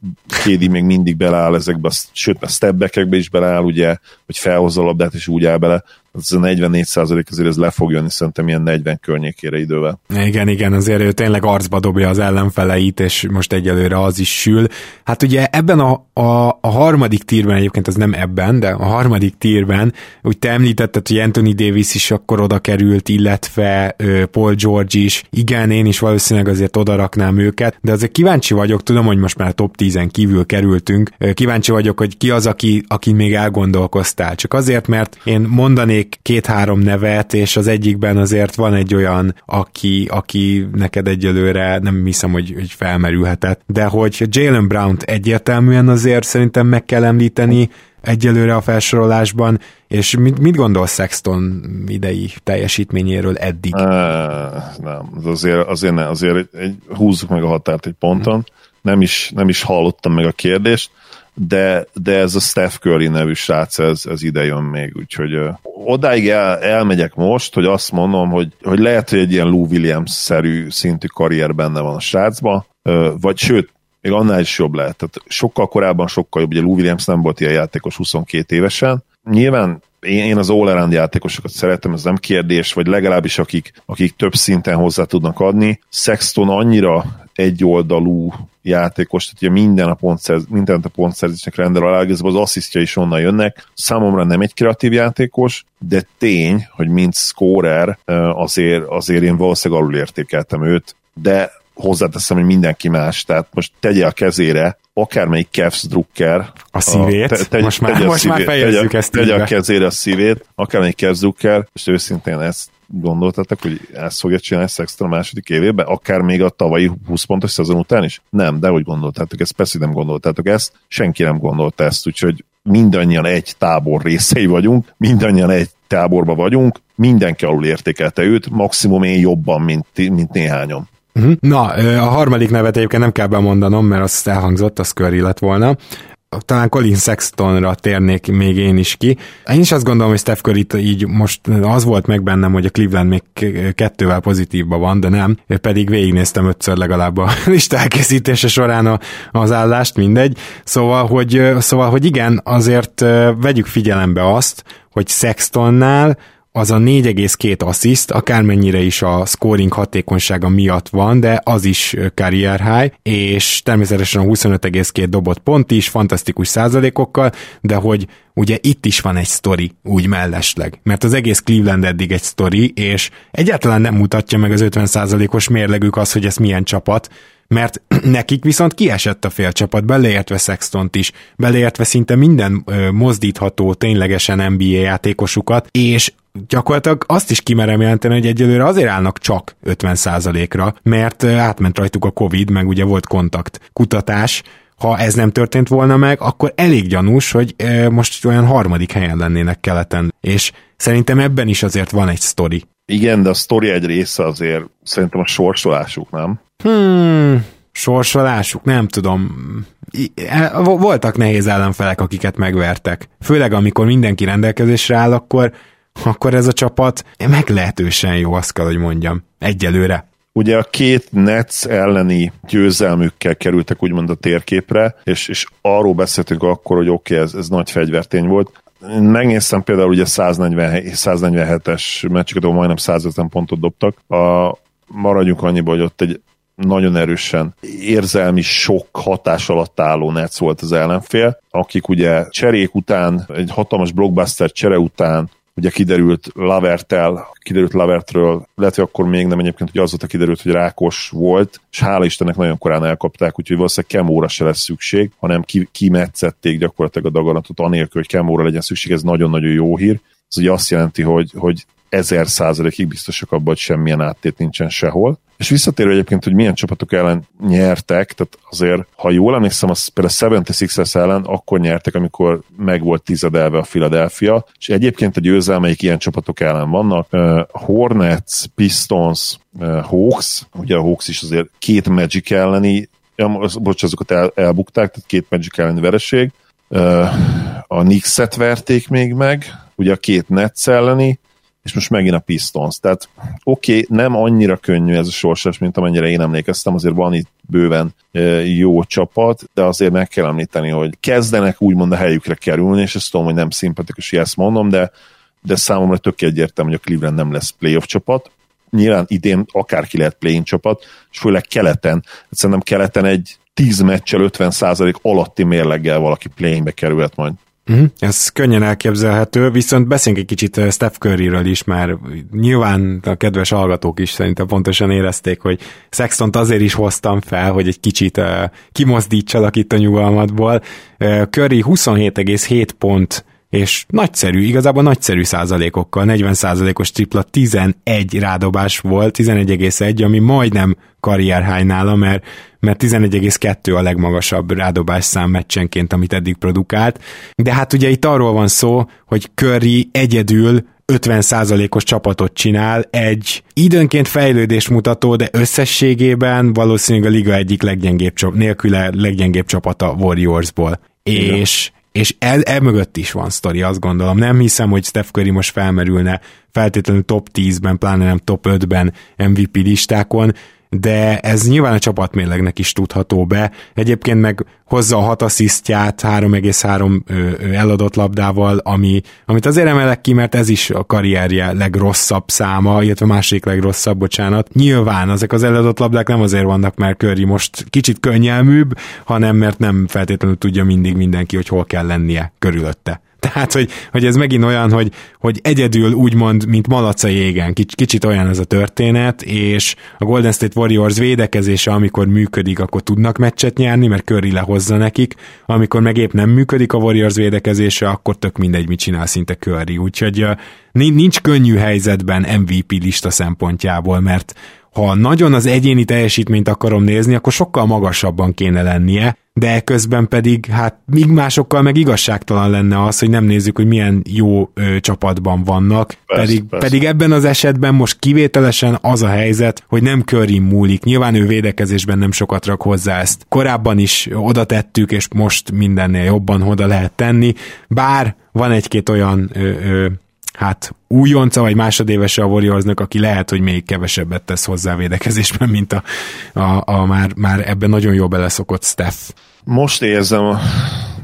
Kédi még mindig beleáll ezekbe, sőt a stepbackekbe is beleáll, ugye, hogy felhozza a labdát és úgy áll bele ez a 44 százalék azért ez le fog jönni szerintem ilyen 40 környékére idővel. Igen, igen, azért ő tényleg arcba dobja az ellenfeleit, és most egyelőre az is sül. Hát ugye ebben a, a, a harmadik tírben, egyébként az nem ebben, de a harmadik tírben, úgy te említetted, hogy Anthony Davis is akkor oda került, illetve Paul George is. Igen, én is valószínűleg azért oda raknám őket, de azért kíváncsi vagyok, tudom, hogy most már top 10-en kívül kerültünk, kíváncsi vagyok, hogy ki az, aki, aki még elgondolkoztál. Csak azért, mert én mondanék mondanék két-három nevet, és az egyikben azért van egy olyan, aki, aki neked egyelőre nem hiszem, hogy, hogy felmerülhetett, de hogy Jalen Brown-t egyértelműen azért szerintem meg kell említeni, egyelőre a felsorolásban, és mit, mit gondol Sexton idei teljesítményéről eddig? Uh, nem, azért, azért, ne, azért egy, húzzuk meg a határt egy ponton, nem is, nem is hallottam meg a kérdést, de, de ez a Steph Curry nevű srác, ez, ez ide jön még, úgyhogy uh, odáig el, elmegyek most, hogy azt mondom, hogy, hogy lehet, hogy egy ilyen Lou Williams-szerű szintű karrier benne van a srácba, uh, vagy sőt, még annál is jobb lehet. Tehát sokkal korábban, sokkal jobb. Ugye Lou Williams nem volt ilyen játékos 22 évesen. Nyilván én, én az all játékosokat szeretem, ez nem kérdés, vagy legalábbis akik, akik több szinten hozzá tudnak adni. Sexton annyira egyoldalú játékos, tehát ugye minden a pontszerz, mindent a pontszerzésnek rendel alá, az asszisztja is onnan jönnek. Számomra nem egy kreatív játékos, de tény, hogy mint scorer azért, azért én valószínűleg alulértékeltem őt, de hozzáteszem, hogy mindenki más, tehát most tegye a kezére akármelyik Kevs Drucker. A szívét? A, te, tegy, most már, tegye most szívét, már fejezzük tegye, ezt Tegye a kezére a szívét, akármelyik Kevs Drucker, és őszintén ezt gondoltatok, hogy ezt fogja csinálni Sexton a második évében, akár még a tavalyi 20 pontos szezon után is? Nem, de hogy gondoltátok ezt? Persze nem gondoltátok ezt, senki nem gondolta ezt, úgyhogy mindannyian egy tábor részei vagyunk, mindannyian egy táborba vagyunk, mindenki alul értékelte őt, maximum én jobban, mint, mint néhányan. Uh-huh. Na, a harmadik nevet egyébként nem kell bemondanom, mert az elhangzott, az Curry lett volna talán Colin Sextonra térnék még én is ki. Én is azt gondolom, hogy Steph Curry így most az volt meg bennem, hogy a Cleveland még kettővel pozitívban van, de nem, pedig végignéztem ötször legalább a lista során a, az állást, mindegy. Szóval hogy, szóval, hogy igen, azért vegyük figyelembe azt, hogy Sextonnál az a 4,2 assziszt, akármennyire is a scoring hatékonysága miatt van, de az is career high, és természetesen a 25,2 dobott pont is, fantasztikus százalékokkal, de hogy ugye itt is van egy sztori úgy mellesleg, mert az egész Cleveland eddig egy sztori, és egyáltalán nem mutatja meg az 50%-os mérlegük az, hogy ez milyen csapat, mert nekik viszont kiesett a félcsapat, beleértve Sextont is, beleértve szinte minden mozdítható, ténylegesen NBA játékosukat, és gyakorlatilag azt is kimerem jelenteni, hogy egyelőre azért állnak csak 50%-ra, mert átment rajtuk a Covid, meg ugye volt kontakt kutatás, ha ez nem történt volna meg, akkor elég gyanús, hogy most olyan harmadik helyen lennének keleten. És szerintem ebben is azért van egy sztori. Igen, de a sztori egy része azért szerintem a sorsolásuk, nem? Hmm, sorsolásuk, nem tudom. E, voltak nehéz ellenfelek, akiket megvertek. Főleg amikor mindenki rendelkezésre áll, akkor akkor ez a csapat meglehetősen jó, azt kell, hogy mondjam. Egyelőre. Ugye a két Nets elleni győzelmükkel kerültek úgymond a térképre, és, és arról beszéltünk akkor, hogy oké, okay, ez, ez nagy fegyvertény volt. Megnéztem például ugye 140, 147-es meccseket, ahol majdnem 150 pontot dobtak. A, maradjunk annyiba, hogy ott egy nagyon erősen érzelmi sok hatás alatt álló Nets volt az ellenfél, akik ugye cserék után, egy hatalmas blockbuster csere után ugye kiderült Lavertel, kiderült Lavertről, lehet, hogy akkor még nem egyébként, hogy az volt a kiderült, hogy rákos volt, és hála Istennek nagyon korán elkapták, úgyhogy valószínűleg kemóra se lesz szükség, hanem ki, kimetszették gyakorlatilag a daganatot anélkül, hogy kemóra legyen szükség, ez nagyon-nagyon jó hír. Ez ugye azt jelenti, hogy, hogy ezer százalékig biztosak abban, hogy semmilyen áttét nincsen sehol. És visszatérő egyébként, hogy milyen csapatok ellen nyertek, tehát azért, ha jól emlékszem, az például a 76ers ellen akkor nyertek, amikor meg volt tizedelve a Philadelphia, és egyébként a győzelmeik ilyen csapatok ellen vannak. Uh, Hornets, Pistons, uh, Hawks, ugye a Hawks is azért két Magic elleni, ja, bocs, azokat el, elbukták, tehát két Magic elleni vereség. Uh, a Knicks-et verték még meg, ugye a két Nets elleni, és most megint a Pistons. Tehát oké, okay, nem annyira könnyű ez a sorsás, mint amennyire én emlékeztem, azért van itt bőven jó csapat, de azért meg kell említeni, hogy kezdenek úgymond a helyükre kerülni, és ezt tudom, hogy nem szimpatikus, hogy ezt mondom, de, de számomra tök egyértelmű, hogy a Cleveland nem lesz playoff csapat. Nyilván idén akárki lehet play csapat, és főleg keleten. Szerintem keleten egy 10 meccsel 50 alatti mérleggel valaki play-be kerülhet majd. Uh-huh. Ez könnyen elképzelhető, viszont beszéljünk egy kicsit eh, Steph Curryről is, már nyilván a kedves hallgatók is szerintem pontosan érezték, hogy Sextont azért is hoztam fel, hogy egy kicsit uh, kimozdítsalak itt a nyugalmatból. Uh, Curry 27,7 pont és nagyszerű, igazából nagyszerű százalékokkal, 40 százalékos tripla, 11 rádobás volt, 11,1, ami majdnem karrierhány nála, mert, mert 11,2 a legmagasabb rádobás szám meccsenként, amit eddig produkált. De hát ugye itt arról van szó, hogy Curry egyedül 50%-os csapatot csinál, egy időnként fejlődés mutató, de összességében valószínűleg a liga egyik leggyengébb, nélküle leggyengébb csapata Warriorsból. Igen. És és el, el mögött is van sztori, azt gondolom. Nem hiszem, hogy Steph Curry most felmerülne feltétlenül top 10-ben, pláne nem top 5-ben MVP listákon, de ez nyilván a csapatmérlegnek is tudható be. Egyébként meg hozza a hat asszisztját 3,3 eladott labdával, ami, amit azért emelek ki, mert ez is a karrierje legrosszabb száma, illetve másik legrosszabb, bocsánat. Nyilván ezek az eladott labdák nem azért vannak, mert Curry most kicsit könnyelműbb, hanem mert nem feltétlenül tudja mindig mindenki, hogy hol kell lennie körülötte. Tehát, hogy, hogy ez megint olyan, hogy, hogy egyedül úgymond, mint malac a Kics, kicsit olyan ez a történet, és a Golden State Warriors védekezése, amikor működik, akkor tudnak meccset nyerni, mert Curry lehozza nekik, amikor meg épp nem működik a Warriors védekezése, akkor tök mindegy, mit csinál szinte Curry. Úgyhogy nincs könnyű helyzetben MVP lista szempontjából, mert ha nagyon az egyéni teljesítményt akarom nézni, akkor sokkal magasabban kéne lennie, de közben pedig hát míg másokkal meg igazságtalan lenne az, hogy nem nézzük, hogy milyen jó ö, csapatban vannak, persze, pedig, persze. pedig ebben az esetben most kivételesen az a helyzet, hogy nem Curry múlik. Nyilván ő védekezésben nem sokat rak hozzá ezt. Korábban is oda tettük, és most mindennél jobban oda lehet tenni, bár van egy-két olyan ö, ö, hát újonca vagy másodévese a Warriorsnak, aki lehet, hogy még kevesebbet tesz hozzá védekezésben, mint a, a, a már, már ebben nagyon jó beleszokott Steph. Most érzem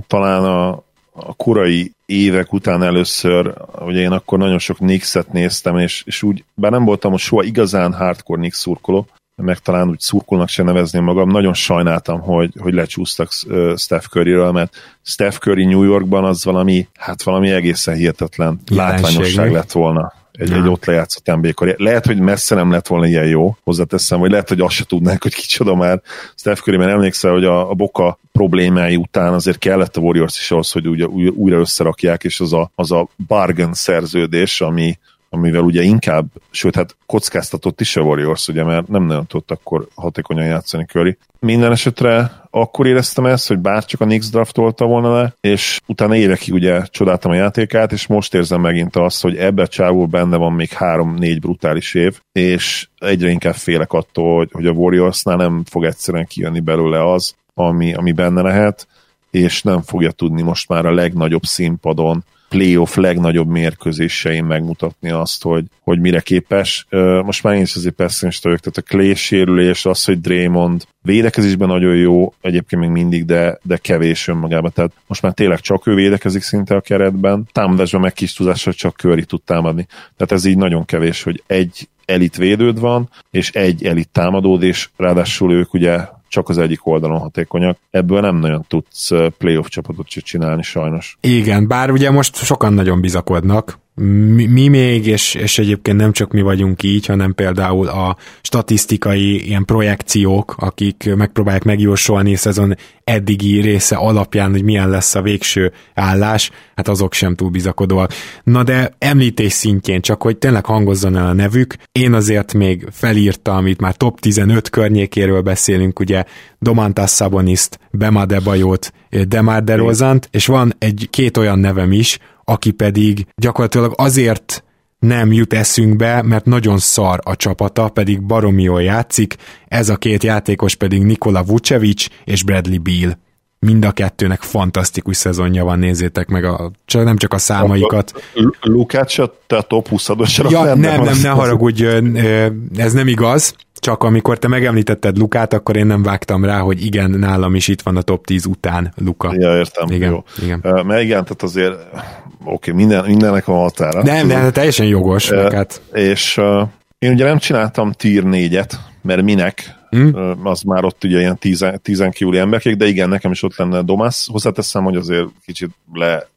talán a, a kurai évek után először, ugye én akkor nagyon sok Knicks-et néztem, és, és úgy, bár nem voltam most soha igazán hardcore Knicks szurkoló, meg talán úgy szurkolnak se nevezném magam, nagyon sajnáltam, hogy, hogy lecsúsztak Steph Curryről, mert Steph Curry New Yorkban az valami, hát valami egészen hihetetlen látványosság lett volna egy, egy ott lejátszott nba Lehet, hogy messze nem lett volna ilyen jó, hozzáteszem, vagy lehet, hogy azt se tudnánk, hogy kicsoda már. Steph Curry, mert emlékszel, hogy a, a Boka problémái után azért kellett a Warriors is ahhoz, hogy ugye, újra összerakják, és az a, az a bargain szerződés, ami, amivel ugye inkább, sőt, hát kockáztatott is a Warriors, ugye, mert nem nagyon tudott akkor hatékonyan játszani Curry. Minden esetre akkor éreztem ezt, hogy bárcsak a Knicks draftolta volna le, és utána évekig ugye csodáltam a játékát, és most érzem megint azt, hogy ebbe a benne van még három-négy brutális év, és egyre inkább félek attól, hogy, hogy a Warriorsnál nem fog egyszerűen kijönni belőle az, ami, ami benne lehet, és nem fogja tudni most már a legnagyobb színpadon playoff legnagyobb mérkőzésein megmutatni azt, hogy, hogy mire képes. Most már én is azért pessimista vagyok, tehát a Clay sérülés, az, hogy Draymond védekezésben nagyon jó, egyébként még mindig, de, de kevés önmagában. Tehát most már tényleg csak ő védekezik szinte a keretben, támadásban meg kis tudással csak Curry tud támadni. Tehát ez így nagyon kevés, hogy egy elit védőd van, és egy elit támadód, és ráadásul ők ugye csak az egyik oldalon hatékonyak. Ebből nem nagyon tudsz playoff csapatot csinálni sajnos. Igen, bár ugye most sokan nagyon bizakodnak, mi, mi még, és, és egyébként nem csak mi vagyunk így, hanem például a statisztikai ilyen projekciók, akik megpróbálják megjósolni a szezon eddigi része alapján, hogy milyen lesz a végső állás, hát azok sem túl bizakodóak. Na de említés szintjén, csak hogy tényleg hangozzon el a nevük, én azért még felírtam, itt már top 15 környékéről beszélünk, ugye Domantas Szaboniszt, Bema Debajót, Demar DeRozant, és van egy két olyan nevem is, aki pedig gyakorlatilag azért nem jut eszünkbe, mert nagyon szar a csapata, pedig baromi jól játszik, ez a két játékos pedig Nikola Vucevic és Bradley Beal. Mind a kettőnek fantasztikus szezonja van, nézzétek meg, a, csak nem csak a számaikat. Lukács, te top 20 ja, nem, nem, nem, ne haragudj, ez nem igaz, csak amikor te megemlítetted Lukát, akkor én nem vágtam rá, hogy igen, nálam is itt van a top 10 után Luka. Ja, értem. Igen, jó. igen. Uh, mert igen, tehát azért oké, okay, minden, mindennek van határa. Nem, de teljesen jogos. Uh, hát... És uh, én ugye nem csináltam tier 4-et, mert minek, hmm? az már ott ugye ilyen tizen, tizen kívüli emberkék, de igen, nekem is ott lenne Domász. Hozzáteszem, hogy azért kicsit le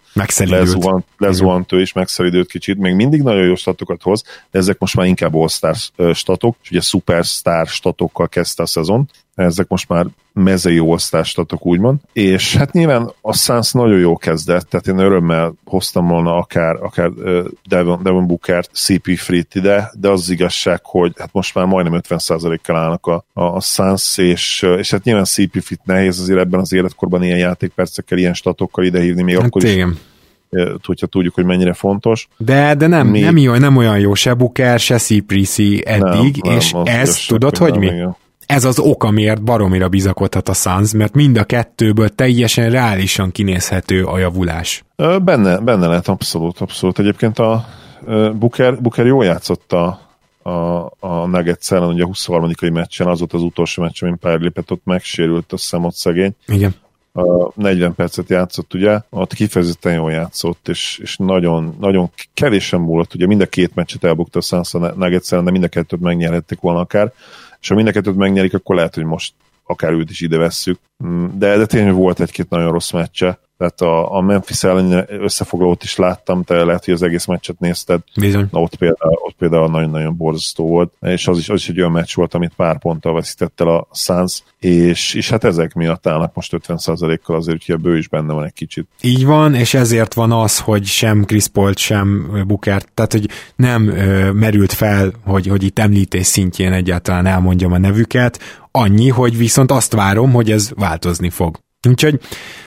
Lezuhant, lezuhant ő is, megszeridőt kicsit, még mindig nagyon jó statokat hoz, de ezek most már inkább all-star statok, és ugye superstar statokkal kezdte a szezon, ezek most már mezei osztástatok, úgymond. És hát nyilván a Suns nagyon jó kezdett, tehát én örömmel hoztam volna akár, akár Devon, Devon Bookert, CP Frit ide, de az, az igazság, hogy hát most már majdnem 50%-kal állnak a, a, a Suns, és, és hát nyilván CP Fit nehéz azért ebben az életkorban ilyen játékpercekkel, ilyen statokkal idehívni, még hát akkor igen. is hogyha tudjuk, hogy mennyire fontos. De, de nem, mi... nem, jó, nem olyan jó, se Booker, se Ciprisi eddig, nem, és nem, ez tudod, hogy mi? Igen. Ez az ok, amiért baromira bizakodhat a Suns, mert mind a kettőből teljesen reálisan kinézhető a javulás. Benne, benne lehet, abszolút, abszolút. Egyébként a Booker, Booker jól játszott a, a, a Nuggets ellen, ugye a 23. meccsen, az volt az utolsó meccs, amin pár lépett, ott megsérült, a szem ott szegény. Igen. 40 percet játszott, ugye, ott kifejezetten jól játszott, és, és nagyon, nagyon kevésen múlott, ugye mind a két meccset elbukta a Suns a Nuggets de mind a kettőt megnyerhették volna akár, és ha mind a kettőt megnyerik, akkor lehet, hogy most akár őt is ide vesszük. Mm, de, de tényleg volt egy-két nagyon rossz meccse, tehát a, a Memphis ellen összefoglalót is láttam, te lehet, hogy az egész meccset nézted. Bizony. Na, ott például, ott például nagyon-nagyon borzasztó volt, és az is, az is egy olyan meccs volt, amit pár ponttal veszített el a Suns, és, és hát ezek miatt állnak most 50%-kal azért, hogy a bő is benne van egy kicsit. Így van, és ezért van az, hogy sem Chris Paul, sem Booker, tehát hogy nem ö, merült fel, hogy, hogy itt említés szintjén egyáltalán elmondjam a nevüket, annyi, hogy viszont azt várom, hogy ez változni fog. Úgyhogy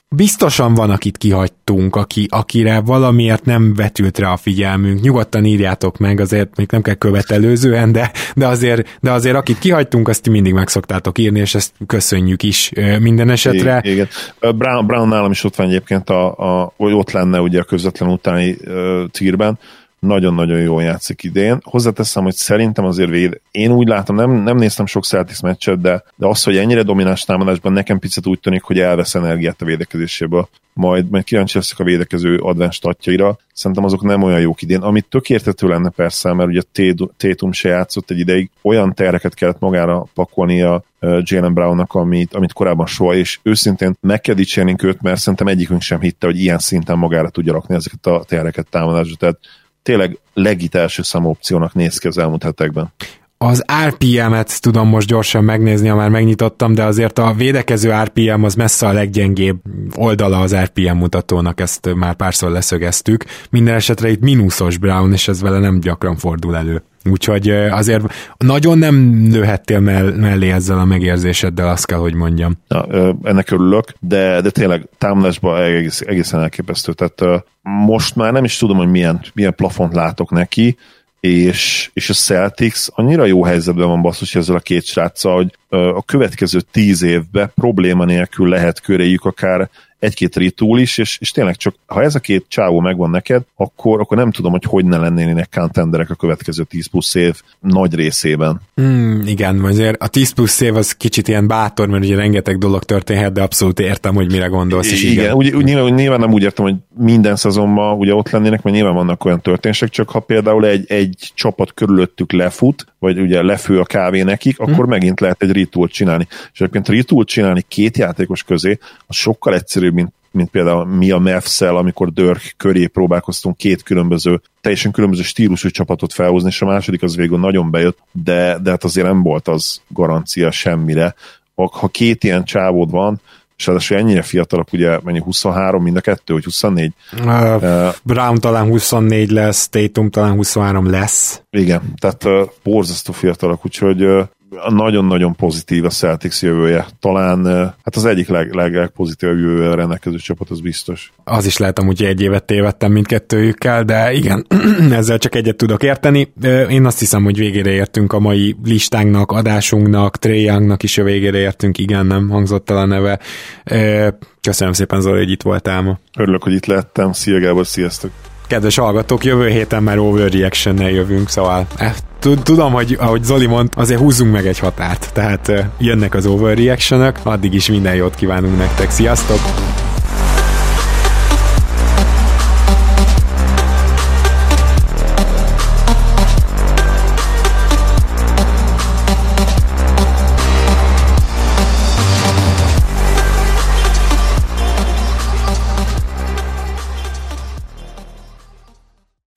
biztosan van, akit kihagytunk, aki, akire valamiért nem vetült rá a figyelmünk. Nyugodtan írjátok meg, azért még nem kell követelőzően, de, de, azért, de azért akit kihagytunk, azt mindig meg szoktátok írni, és ezt köszönjük is minden esetre. Igen. Brown, Brown nálam is ott van egyébként, a, a, hogy ott lenne ugye a közvetlen utáni uh, tírben, nagyon-nagyon jól játszik idén. Hozzáteszem, hogy szerintem azért véd, én úgy látom, nem, nem néztem sok Celtics meccset, de, de az, hogy ennyire domináns támadásban nekem picit úgy tűnik, hogy elvesz energiát a védekezéséből. Majd, majd kíváncsi leszek a védekező advanced statjaira. Szerintem azok nem olyan jók idén. Amit tök értető lenne persze, mert ugye Tétum se játszott egy ideig, olyan tereket kellett magára pakolnia Jalen Brownnak, amit, amit korábban soha, és őszintén meg kell dicsérnünk őt, mert szerintem egyikünk sem hitte, hogy ilyen szinten magára tudja rakni ezeket a tereket támadásra. Tehát tényleg legit első számú opciónak néz ki az elmúlt hetekben. Az RPM-et tudom most gyorsan megnézni, ha már megnyitottam, de azért a védekező RPM az messze a leggyengébb oldala az RPM mutatónak, ezt már párszor leszögeztük. Minden esetre itt mínuszos Brown, és ez vele nem gyakran fordul elő. Úgyhogy azért nagyon nem nőhettél mellé ezzel a megérzéseddel, azt kell, hogy mondjam. Na, ennek örülök, de, de tényleg támadásban egész, egészen elképesztő. Tehát most már nem is tudom, hogy milyen, milyen plafont látok neki, és, és a Celtics annyira jó helyzetben van basszus ezzel a két sráccal, hogy a következő tíz évben probléma nélkül lehet köréjük akár egy-két ritúl is, és, és tényleg csak, ha ez a két csávó megvan neked, akkor, akkor nem tudom, hogy hogy ne lennének contenderek a következő 10 plusz év nagy részében. Mm, igen, azért a 10 plusz év az kicsit ilyen bátor, mert ugye rengeteg dolog történhet, de abszolút értem, hogy mire gondolsz. És igen, igen. Úgy, úgy, nyilván, nyilván, nem úgy értem, hogy minden szezonban ugye ott lennének, mert nyilván vannak olyan történések, csak ha például egy, egy csapat körülöttük lefut, vagy ugye lefő a kávé nekik, akkor hmm. megint lehet egy ritúlt csinálni. És egyébként ritúlt csinálni két játékos közé, az sokkal egyszerűbb, mint mint például mi a Mavs-szel, amikor Dörk köré próbálkoztunk két különböző, teljesen különböző stílusú csapatot felhozni, és a második az végül nagyon bejött, de, de hát azért nem volt az garancia semmire. Ha két ilyen csávód van, és ráadásul ennyire fiatalok, ugye mennyi 23 mind a kettő, vagy 24? Uh, uh, Brown talán 24 lesz, Tatum talán 23 lesz. Igen, tehát uh, borzasztó fiatalok, úgyhogy uh, nagyon-nagyon pozitív a Celtics jövője. Talán hát az egyik leg, leg, legpozitívabb jövővel rendelkező csapat, az biztos. Az is lehet amúgy, hogy egy évet tévedtem mindkettőjükkel, de igen, ezzel csak egyet tudok érteni. Én azt hiszem, hogy végére értünk a mai listánknak, adásunknak, Trey is a végére értünk, igen, nem hangzott el a neve. Köszönöm szépen, Zoli, hogy itt voltál ma. Örülök, hogy itt lettem. Szia Gábor, sziasztok! Kedves hallgatók, jövő héten már overreaction-nel jövünk, szóval eh, tudom, hogy ahogy Zoli mond, azért húzzunk meg egy határt, tehát eh, jönnek az overreaction addig is minden jót kívánunk nektek, sziasztok!